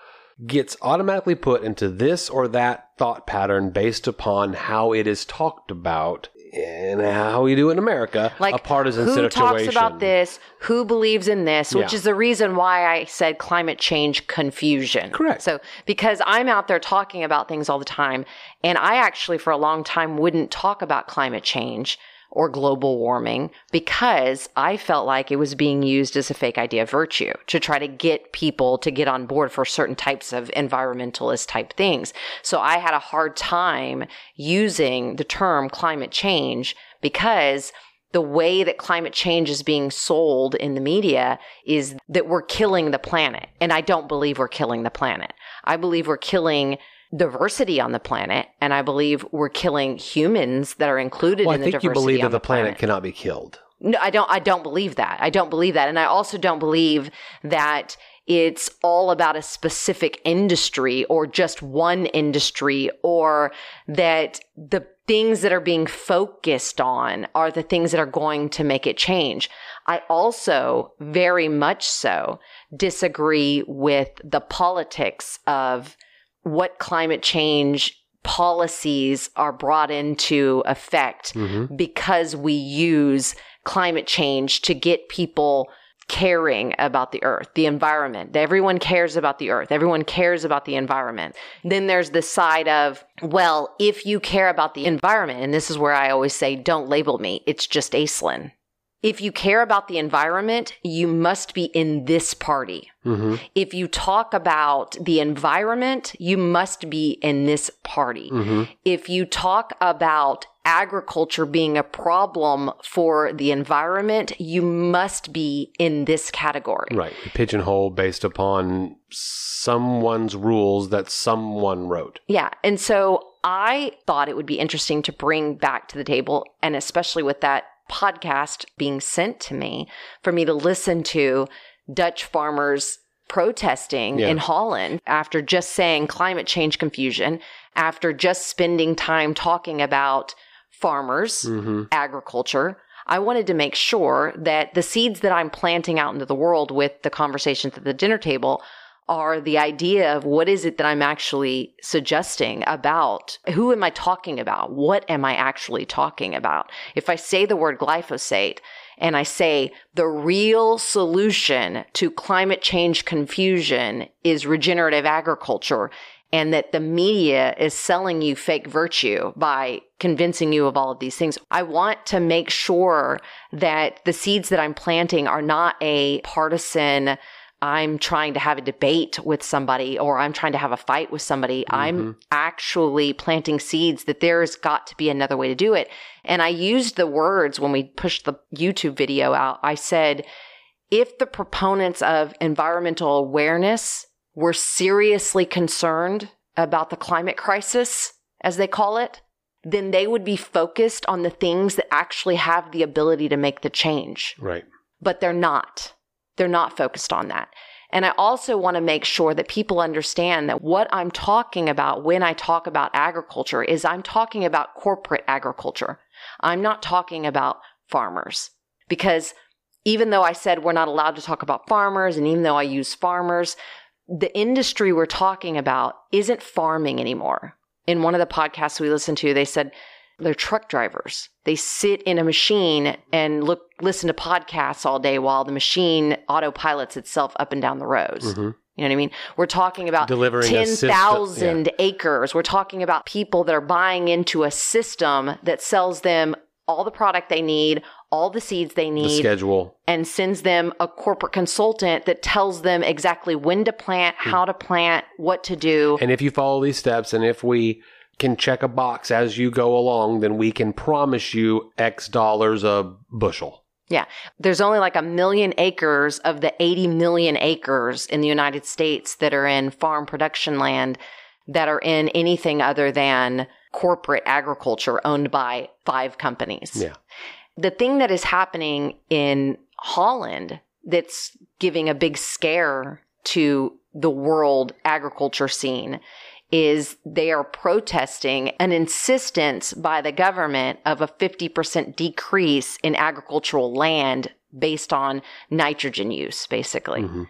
gets automatically put into this or that thought pattern based upon how it is talked about and how we do in America, like a partisan who situation. talks about this who believes in this which Yeah. is the reason why i said climate change confusion Correct. so because i'm out there talking about things all the time and i actually for a long time wouldn't talk about climate change or global warming because I felt like it was being used as a fake idea of virtue to try to get people to get on board for certain types of environmentalist type things. So I had a hard time using the term climate change because the way that climate change is being sold in the media is that we're killing the planet. And I don't believe we're killing the planet. I believe we're killing diversity on the planet. And I believe we're killing humans that are included Well, I in the think you diversity believe that the planet cannot be killed. no, I don't. I don't believe that. I don't believe that, and I also don't believe that it's all about a specific industry or just one industry, or that the things that are being focused on are the things that are going to make it change. I also very much so disagree with the politics of what climate change policies are brought into effect Mm-hmm. because we use climate change to get people caring about the earth, the environment. Everyone cares about the earth. Everyone cares about the environment. Then there's the side of, well, if you care about the environment, and this is where I always say, don't label me. It's just Aislynn. If you care about the environment, you must be in this party. Mm-hmm. If you talk about the environment, you must be in this party. Mm-hmm. If you talk about agriculture being a problem for the environment, you must be in this category. Right. Pigeonhole based upon someone's rules that someone wrote. Yeah. And so I thought it would be interesting to bring back to the table, and especially with that podcast being sent to me, for me to listen to Dutch farmers protesting Yeah. in Holland after just saying climate change confusion, after just spending time talking about farmers, Mm-hmm. agriculture. I wanted to make sure that the seeds that I'm planting out into the world with the conversations at the dinner table are the idea of what is it that I'm actually suggesting about who am I talking about? What am I actually talking about? If I say the word glyphosate and I say the real solution to climate change confusion is regenerative agriculture and that the media is selling you fake virtue by convincing you of all of these things. I want to make sure that the seeds that I'm planting are not a partisan I'm trying to have a debate with somebody or I'm trying to have a fight with somebody. I'm mm-hmm. actually planting seeds that there's got to be another way to do it. And I used the words when we pushed the YouTube video out. I said, if the proponents of environmental awareness were seriously concerned about the climate crisis, as they call it, then they would be focused on the things that actually have the ability to make the change Right. but they're not. They're not focused on that. And I also want to make sure that people understand that what I'm talking about when I talk about agriculture is I'm talking about corporate agriculture. I'm not talking about farmers because even though I said we're not allowed to talk about farmers and even though I use farmers, the industry we're talking about isn't farming anymore. In one of the podcasts we listened to, they said they're truck drivers. They sit in a machine and look listen to podcasts all day while the machine autopilots itself up and down the rows. Mhm. You know what I mean? We're talking about Delivering a ten system- thousand acres. We're talking about people that are buying into a system that sells them all the product they need, all the seeds they The need, schedule. and sends them a corporate consultant that tells them exactly when to plant, Hmm. how to plant, what to do. And if you follow these steps, and if we can check a box as you go along, then we can promise you X dollars a bushel. Yeah. There's only like a million acres of the 80 million acres in the United States that are in farm production land that are in anything other than corporate agriculture owned by five companies. Yeah. The thing that is happening in Holland that's giving a big scare to the world agriculture scene is they are protesting an insistence by the government of a 50% decrease in agricultural land based on nitrogen use, basically. Mhm.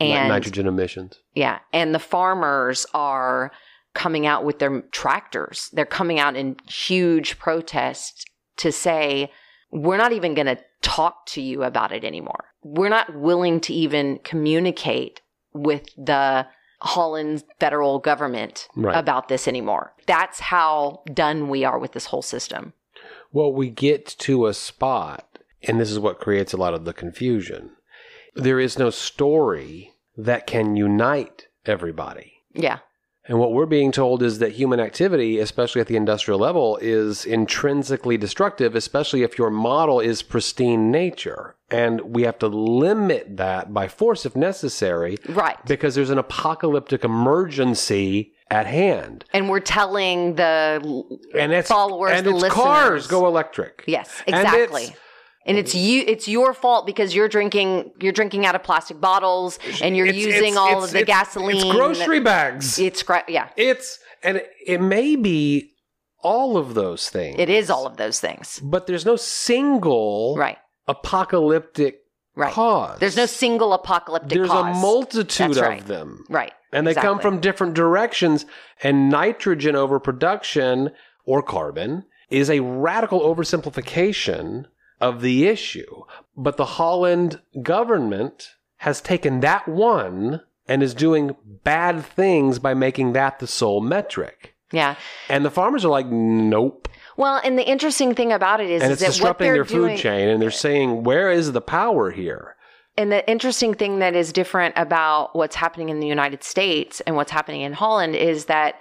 And nitrogen emissions. yeah. And the farmers are coming out with their tractors. They're coming out in huge protests to say, we're not even going to talk to you about it anymore. We're not willing to even communicate with the Holland federal government Right. about this anymore. That's how done we are with this whole system. Well, we get to a spot, and this is what creates a lot of the confusion. There is no story that can unite everybody. Yeah. And what we're being told is that human activity, especially at the industrial level, is intrinsically destructive, especially if your model is pristine nature. And we have to limit that by force if necessary, Right. because there's an apocalyptic emergency at hand. And we're telling the And it's Followers, and the it's cars go electric. Yes, exactly. And it's you it's your fault because you're drinking you're drinking out of plastic bottles and you're It's- using it's- all it's- of the gasoline. It's grocery bags. It's yeah. It's and it, it may be all of those things. It is all of those things. but there's no single Right. apocalyptic Right. cause. There's no single apocalyptic There's cause. a multitude That's of right. them, Right. and they come from different directions. And nitrogen overproduction or carbon is a radical oversimplification of the issue. But the Holland government has taken that one and is doing bad things by making that the sole metric. Yeah. And the farmers are like, nope. Well, and the interesting thing about it is, And is it's disrupting their doing, food chain. And they're saying, where is the power here? And the interesting thing that is different about what's happening in the United States and what's happening in Holland is that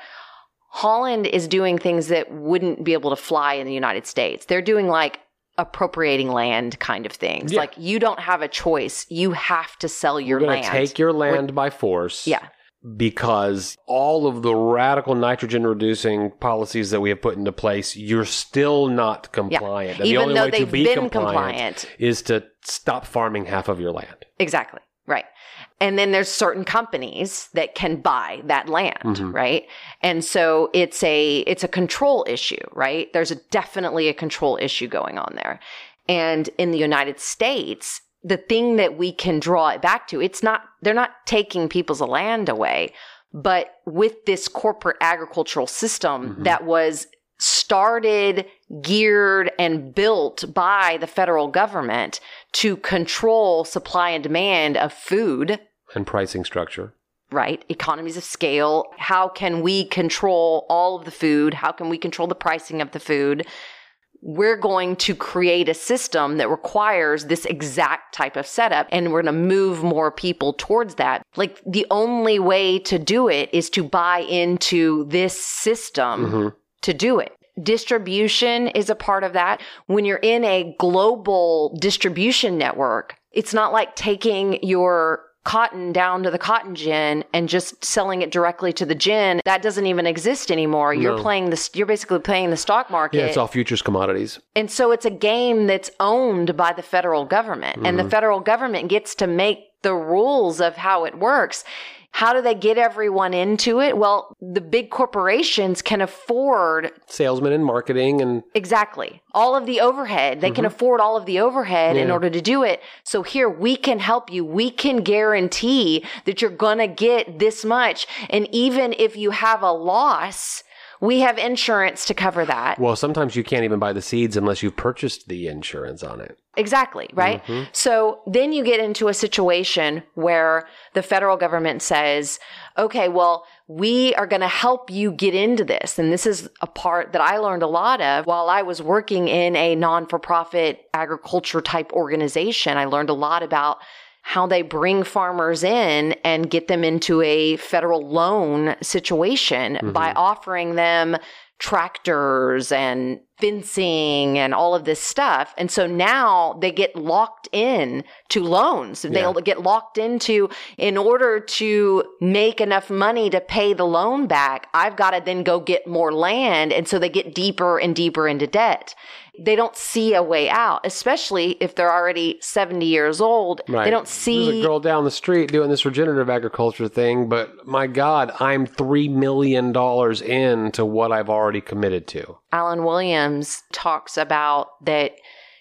Holland is doing things that wouldn't be able to fly in the United States. They're doing like appropriating land kind of things. Yeah. Like you don't have a choice. You have to sell your land. take your land by force. yeah. because all of the radical nitrogen reducing policies that we have put into place, you're still not compliant. And the only though way to they've be been compliant, compliant. is to stop farming half of your land. Exactly. Right. And then there's certain companies that can buy that land, Mhm. right? And so it's a it's a control issue, right? There's a, definitely a control issue going on there. And in the United States, the thing that we can draw it back to, it's not they're not taking people's land away, but with this corporate agricultural system Mhm. that was started, geared, and built by the federal government to control supply and demand of food, And pricing structure. right? Economies of scale. How can we control all of the food? How can we control the pricing of the food? We're going to create a system that requires this exact type of setup and we're going to move more people towards that. Like the only way to do it is to buy into this system Mhm. to do it. Distribution is a part of that. When you're in a global distribution network, it's not like taking your cotton down to the cotton gin and just selling it directly to the gin. That doesn't even exist anymore. You're No. playing this, you're basically playing the stock market. Yeah, it's all futures commodities. And so it's a game that's owned by the federal government, and the mm-hmm. federal government gets to make the rules of how it works. How do they get everyone into it? Well, the big corporations can afford Salesmen and marketing and exactly all of the overhead. They can mm-hmm. afford all of the overhead in order to do it. So here we can help you. We can guarantee that you're going to get this much. And even if you have a loss, we have insurance to cover that. Well, sometimes you can't even buy the seeds unless you've purchased the insurance on it. Exactly, right? Mm-hmm. So then you get into a situation where the federal government says, okay, well, we are going to help you get into this. And this is a part that I learned a lot of while I was working in a non for profit agriculture type organization. I learned a lot about how they bring farmers in and get them into a federal loan situation by mm-hmm. offering them tractors and fencing and all of this stuff. And so now they get locked in to loans. They'll get locked into in order to make enough money to pay the loan back. I've got to then go get more land. And so they get deeper and deeper into debt. They don't see a way out, especially if they're already 70 years old. Right. They don't There's see a girl down the street doing this regenerative agriculture thing, but my God, I'm $3 million into what I've already committed to. Allen Williams talks about that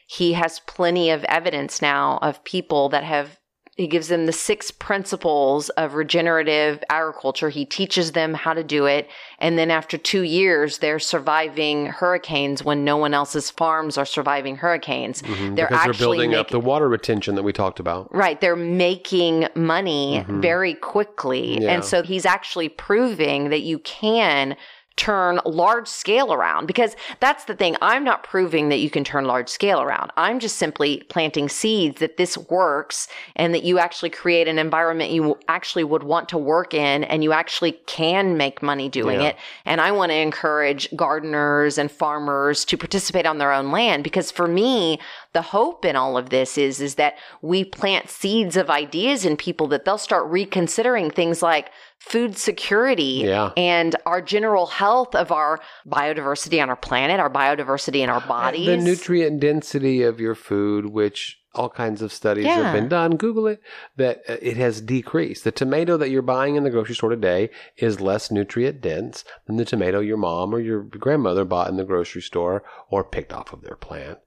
he has plenty of evidence now of people that have he gives them the six principles of regenerative agriculture. He teaches them how to do it. And then after two years, they're surviving hurricanes when no one else's farms are surviving hurricanes. They're Mm-hmm. because they're actually building making, up the water retention that we talked about. Right. They're making money very quickly. Mm-hmm. Yeah. And so he's actually proving that you can turn large scale around because that's the thing. I'm not proving that you can turn large scale around. I'm just simply planting seeds that this works and that you actually create an environment you actually would want to work in and you actually can make money doing Yeah. it. And I want to encourage gardeners and farmers to participate on their own land because for me, the hope in all of this is is that we plant seeds of ideas in people that they'll start reconsidering things like food security Yeah. and our general health of our biodiversity on our planet, our biodiversity in our bodies. The nutrient density of your food, which all kinds of studies Yeah. have been done, Google it, that uh, it has decreased. The tomato that you're buying in the grocery store today is less nutrient dense than the tomato your mom or your grandmother bought in the grocery store or picked off of their plant.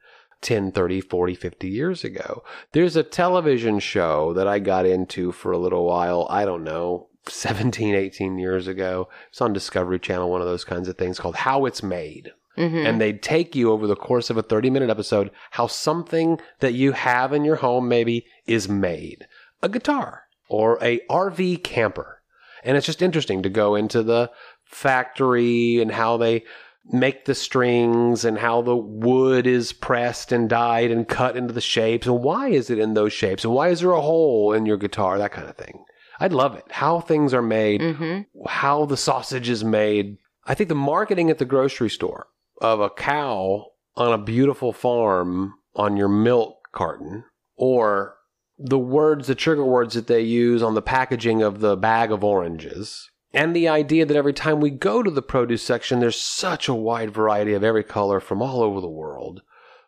10, 30, 40, 50 years ago. There's a television show that I got into for a little while. I don't know, 17, 18 years ago. It's on Discovery Channel, one of those kinds of things called How It's Made. Mhm. And they'd take you over the course of a 30 minute episode how something that you have in your home maybe is made. A guitar or a RV camper. And it's just interesting to go into the factory and how they make the strings and how the wood is pressed and dyed and cut into the shapes and why is it in those shapes and why is there a hole in your guitar that kind of thing i'd love it how things are made Mhm. how the sausage is made i think the marketing at the grocery store of a cow on a beautiful farm on your milk carton or the words the trigger words that they use on the packaging of the bag of oranges and the idea that every time we go to the produce section, there's such a wide variety of every color from all over the world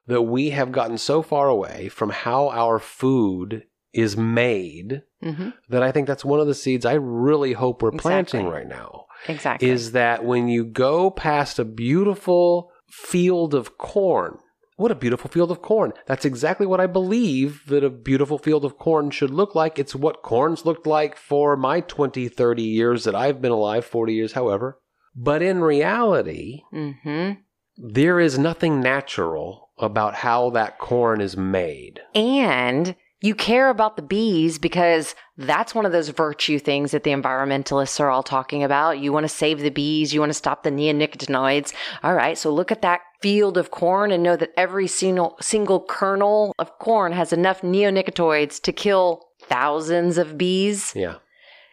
that we have gotten so far away from how our food is made Mhm. that I think that's one of the seeds I really hope we're planting right now. Exactly. Is that when you go past a beautiful field of corn, what a beautiful field of corn. That's exactly what I believe that a beautiful field of corn should look like. It's what corn's looked like for my 20, 30 years that I've been alive, 40 years, however. But in reality, Mhm. there is nothing natural about how that corn is made. And you care about the bees because that's one of those virtue things that the environmentalists are all talking about. You want to save the bees, you want to stop the neonicotinoids. All right, so look at that field of corn and know that every single single kernel of corn has enough neonicotinoids to kill thousands of bees. Yeah.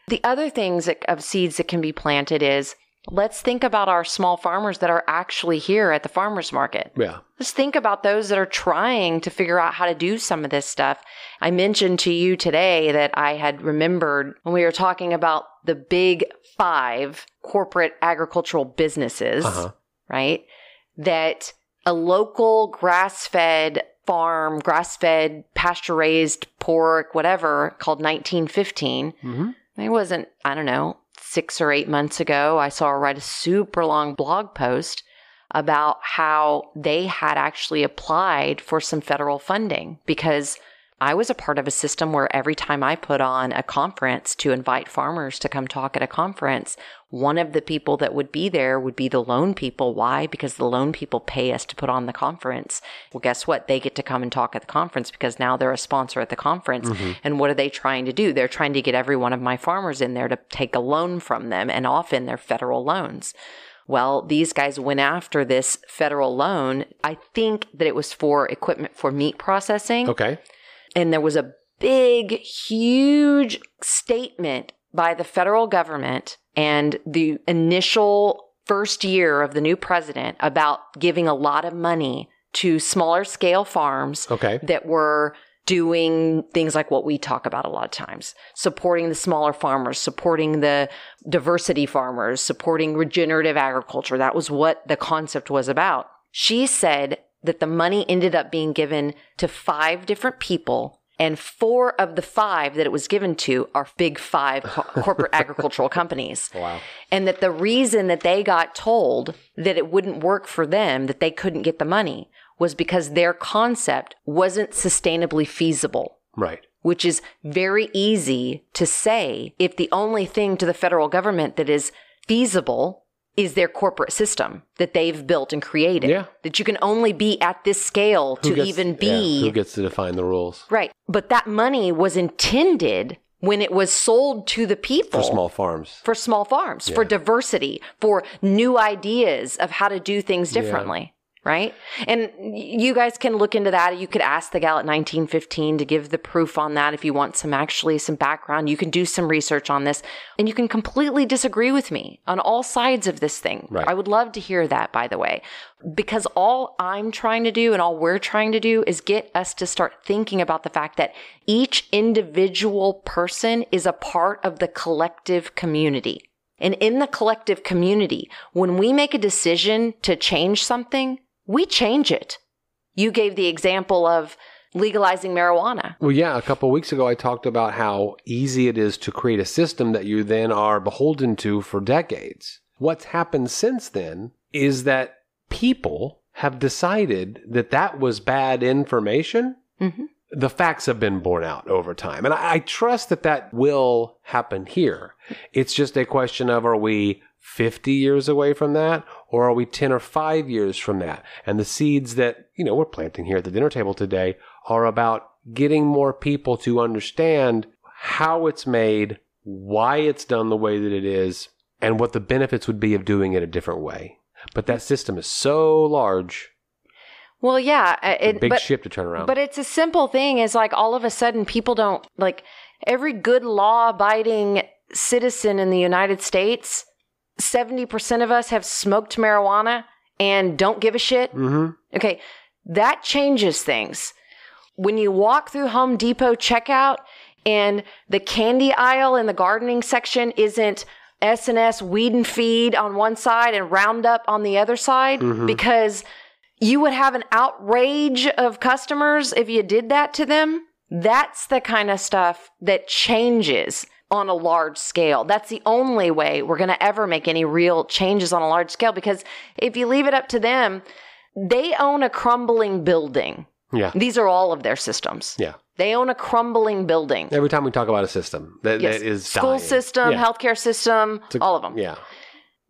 The other things that, of seeds that can be planted is let's think about our small farmers that are actually here at the farmers market. Yeah. Let's think about those that are trying to figure out how to do some of this stuff. I mentioned to you today that I had remembered when we were talking about the big five corporate agricultural businesses, Uh-huh. right? That a local grass fed farm, grass fed, pasture raised pork, whatever, called 1915. hmm It wasn't, I don't know, six or eight months ago. I saw her write a super long blog post about how they had actually applied for some federal funding because I was a part of a system where every time I put on a conference to invite farmers to come talk at a conference, one of the people that would be there would be the loan people. Why? Because the loan people pay us to put on the conference. Well, guess what? They get to come and talk at the conference because now they're a sponsor at the conference. Mm-hmm. And what are they trying to do? They're trying to get every one of my farmers in there to take a loan from them, and often they're federal loans. Well, these guys went after this federal loan. I think that it was for equipment for meat processing. Okay. And there was a big, huge statement by the federal government and the initial first year of the new president about giving a lot of money to smaller scale farms Okay. that were doing things like what we talk about a lot of times supporting the smaller farmers, supporting the diversity farmers, supporting regenerative agriculture. That was what the concept was about. She said that the money ended up being given to five different people. And four of the five that it was given to are big five co- corporate agricultural companies. Wow. And that the reason that they got told that it wouldn't work for them, that they couldn't get the money, was because their concept wasn't sustainably feasible, Right. which is very easy to say if the only thing to the federal government that is feasible is their corporate system that they've built and created. Yeah. That you can only be at this scale Who to gets- even yeah, be who gets to define the rules right. But that money was intended when it was sold to the people for small farms? for small farms, for diversity, for new ideas of how to do things differently. Right. And you guys can look into that. You could ask the gal at 1915 to give the proof on that if you want some actually some background. You can do some research on this and you can completely disagree with me on all sides of this thing. Right. I would love to hear that, by the way, because all I'm trying to do and all we're trying to do is get us to start thinking about the fact that each individual person is a part of the collective community. And in the collective community, when we make a decision to change something, we change it. You gave the example of legalizing marijuana. Well, yeah, a couple of weeks ago, I talked about how easy it is to create a system that you then are beholden to for decades. What's happened since then is that people have decided that that was bad information. Mhm. The facts have been borne out over time. And I, I trust that that will happen here. It's just a question of are we 50 years away from that or are we 10 or 5 years from that? And the seeds that, you know, we're planting here at the dinner table today are about getting more people to understand how it's made, why it's done the way that it is, and what the benefits would be of doing it a different way. But that system is so large, Well, yeah, uh, a it, big but, ship to turn around. But it's a simple thing. Is like all of a sudden people don't like every good law abiding citizen in the United States. Seventy percent of us have smoked marijuana and don't give a shit. hmm Okay, that changes things. When you walk through Home Depot checkout and the candy aisle in the gardening section isn't S&S weed and feed on one side and Roundup on the other side because you would have an outrage of customers if you did that to them. That's the kind of stuff that changes on a large scale. That's the only way we're going to ever make any real changes on a large scale because if you leave it up to them, they own a crumbling building. Yeah. These are all of their systems. Yeah. They own a crumbling building. Every time we talk about a system that, Yes. that is School dying. system, Yeah. healthcare system, a- all of them. Yeah.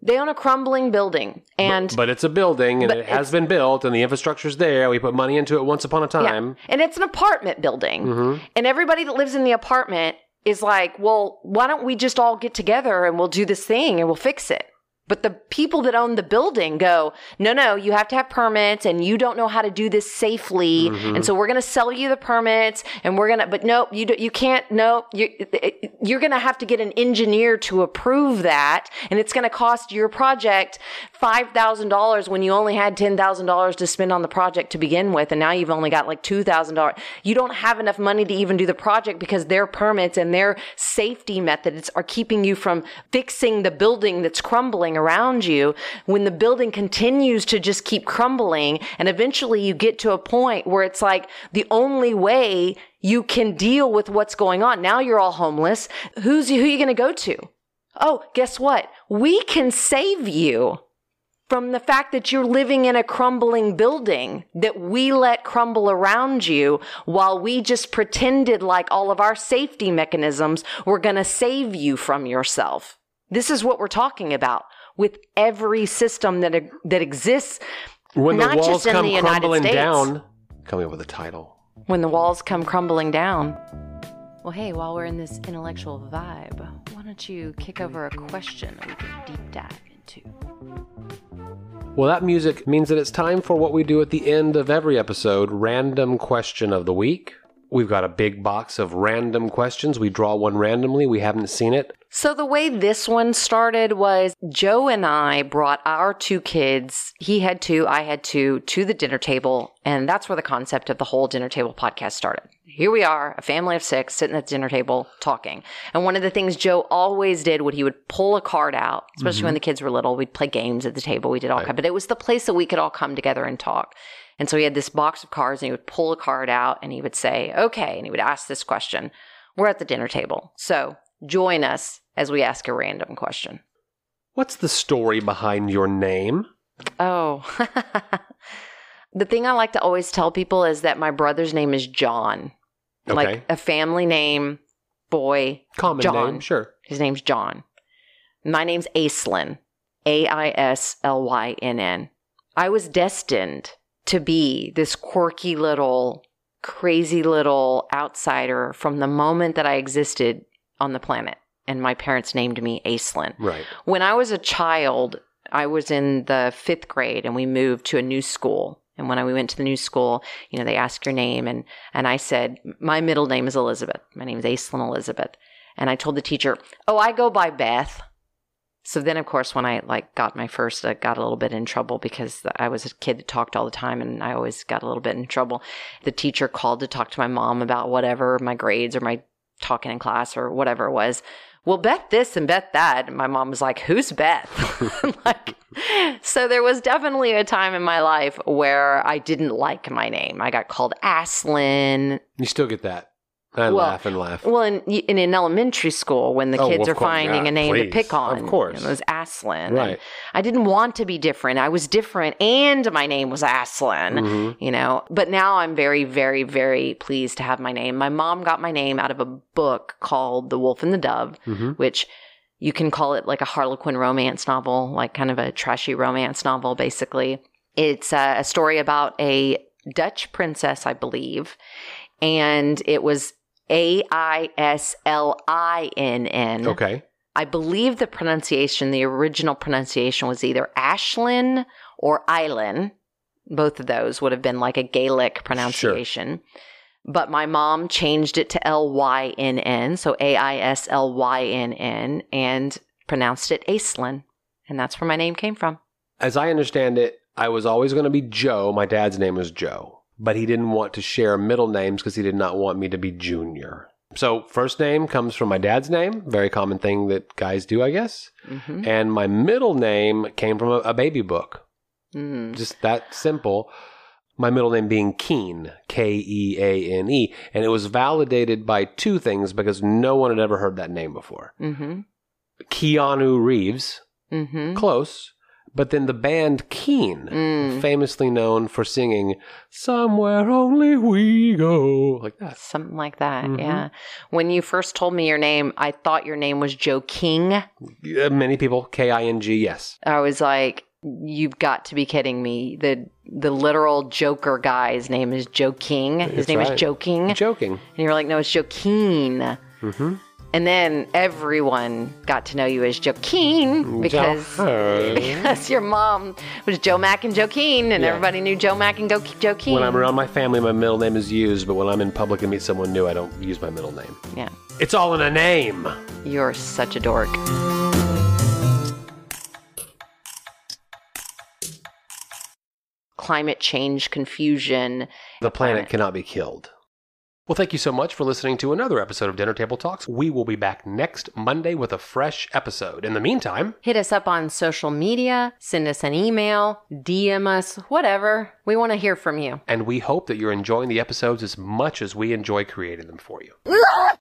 They own a crumbling building. And but it's a building and it has been built and the infrastructure's there. We put money into it once upon a Yeah. time. And it's an apartment building. Mhm. And everybody that lives in the apartment is like, well, why don't we just all get together and we'll do this thing and we'll fix it? But the people that own the building go, no, no, you have to have permits and you don't know how to do this safely. Mm-hmm. And so we're going to sell you the permits and we're going to, but nope, you, do, you can't, nope, you, you're going to have to get an engineer to approve that. And it's going to cost your project $5,000 when you only had $10,000 to spend on the project to begin with. And now you've only got like $2,000. You don't have enough money to even do the project because their permits and their safety methods are keeping you from fixing the building that's crumbling around you. When the building continues to just keep crumbling and eventually you get to a point where it's like the only way you can deal with what's going on. Now you're all homeless. Who's who are you going to go to? Oh, guess what? We can save you from the fact that you're living in a crumbling building that we let crumble around you while we just pretended like all of our safety mechanisms were going to save you from yourself. This is what we're talking about with every system that that exists When the Not walls just in come the United crumbling States. down, coming up with a title. when the walls come crumbling down. Well, hey, while we're in this intellectual vibe, why don't you kick over a question that we can deep dive into? Well, that music means that it's time for what we do at the end of every episode random question of the week. We've got a big box of random questions. We draw one randomly. We haven't seen it. So the way this one started was Joe and I brought our two kids, he had two, I had two, to the dinner table. And that's where the concept of the whole dinner table podcast started. Here we are, a family of six sitting at the dinner table talking. And one of the things Joe always did when he would pull a card out, especially when mm-hmm. the kids were little, we'd play games at the table. We did all Right. kind, but it was the place that we could all come together and talk. And so he had this box of cards and he would pull a card out and he would say, okay. And he would ask this question. We're at the dinner table. So join us as we ask a random question. What's the story behind your name? Oh, the thing I like to always tell people is that my brother's name is John. Okay. Like a family name, boy. Common John. name, sure. His name's John. My name's Aislynn. A I S L Y N N. I was destined to be this quirky little, crazy little outsider from the moment that I existed on the planet. And my parents named me Aislynn. Right. When I was a child, I was in the fifth grade and we moved to a new school. And when I, we went to the new school, you know, they ask your name and, and I said, my middle name is Elizabeth. My name is Aislynn Elizabeth. And I told the teacher, oh, I go by Beth. So then, of course, when I like got my first, I got a little bit in trouble because I was a kid that talked all the time, and I always got a little bit in trouble. The teacher called to talk to my mom about whatever my grades or my talking in class or whatever it was. Well, Beth this and Beth that. And my mom was like, "Who's Beth?" like, so there was definitely a time in my life where I didn't like my name. I got called Aslin. You still get that. I Well, laugh and laugh. Well, in, in in elementary school, when the Oh, kids are course, finding yeah, a name please, to pick on, of course. it was Aslin. And Right. I didn't want to be different. I was different, and my name was Aslin. Mhm. You know, but now I'm very, very, very pleased to have my name. My mom got my name out of a book called The Wolf and the Dove, Mhm. which you can call it like a Harlequin romance novel, like kind of a trashy romance novel, basically. It's uh, a story about a Dutch princess, I believe, and it was A I S L I N N. Okay. I believe the pronunciation, the original pronunciation was either Ashlyn or Island. Both of those would have been like a Gaelic pronunciation. Sure. But my mom changed it to L Y N N, so A I S L Y N N, and pronounced it Aislynn. And that's where my name came from. As I understand it, I was always going to be Joe. My dad's name was Joe, but he didn't want to share middle names because he did not want me to be Junior. So, first name comes from my dad's name, very common thing that guys do, I guess. hmm And my middle name came from a, a baby book. Mm. Just that simple. My middle name being Keane, K E A N E. And it was validated by two things because no one had ever heard that name before. hmm Keanu Reeves, hmm close. But then the band Keane, Mm. famously known for singing Somewhere Only We Go, like that. Something like that, Mhm. yeah. When you first told me your name, I thought your name was Joe King. Uh, Many people, K I N G, yes. I was like, "You've got to be kidding me!" the The literal Joker guy's name is Joe King. His That's name right. is Joe King, and you were like, "No, it's Joe Keane." Mm-hmm. And then everyone got to know you as Joe Keane because because your mom was Joe Mack and Joe Keane, and Yeah. everybody knew Joe Mack and Go- Joe Keane. When I'm around my family, my middle name is used, but when I'm in public and meet someone new, I don't use my middle name. yeah, It's all in a name. you're such a dork. Climate change confusion. The planet uh, cannot be killed. Well, thank you so much for listening to another episode of Dinner Table Talks. We will be back next Monday with a fresh episode. In the meantime, Hit us up on social media, send us an email, DM us, whatever. We want to hear from you. and we hope that you're enjoying the episodes as much as we enjoy creating them for you.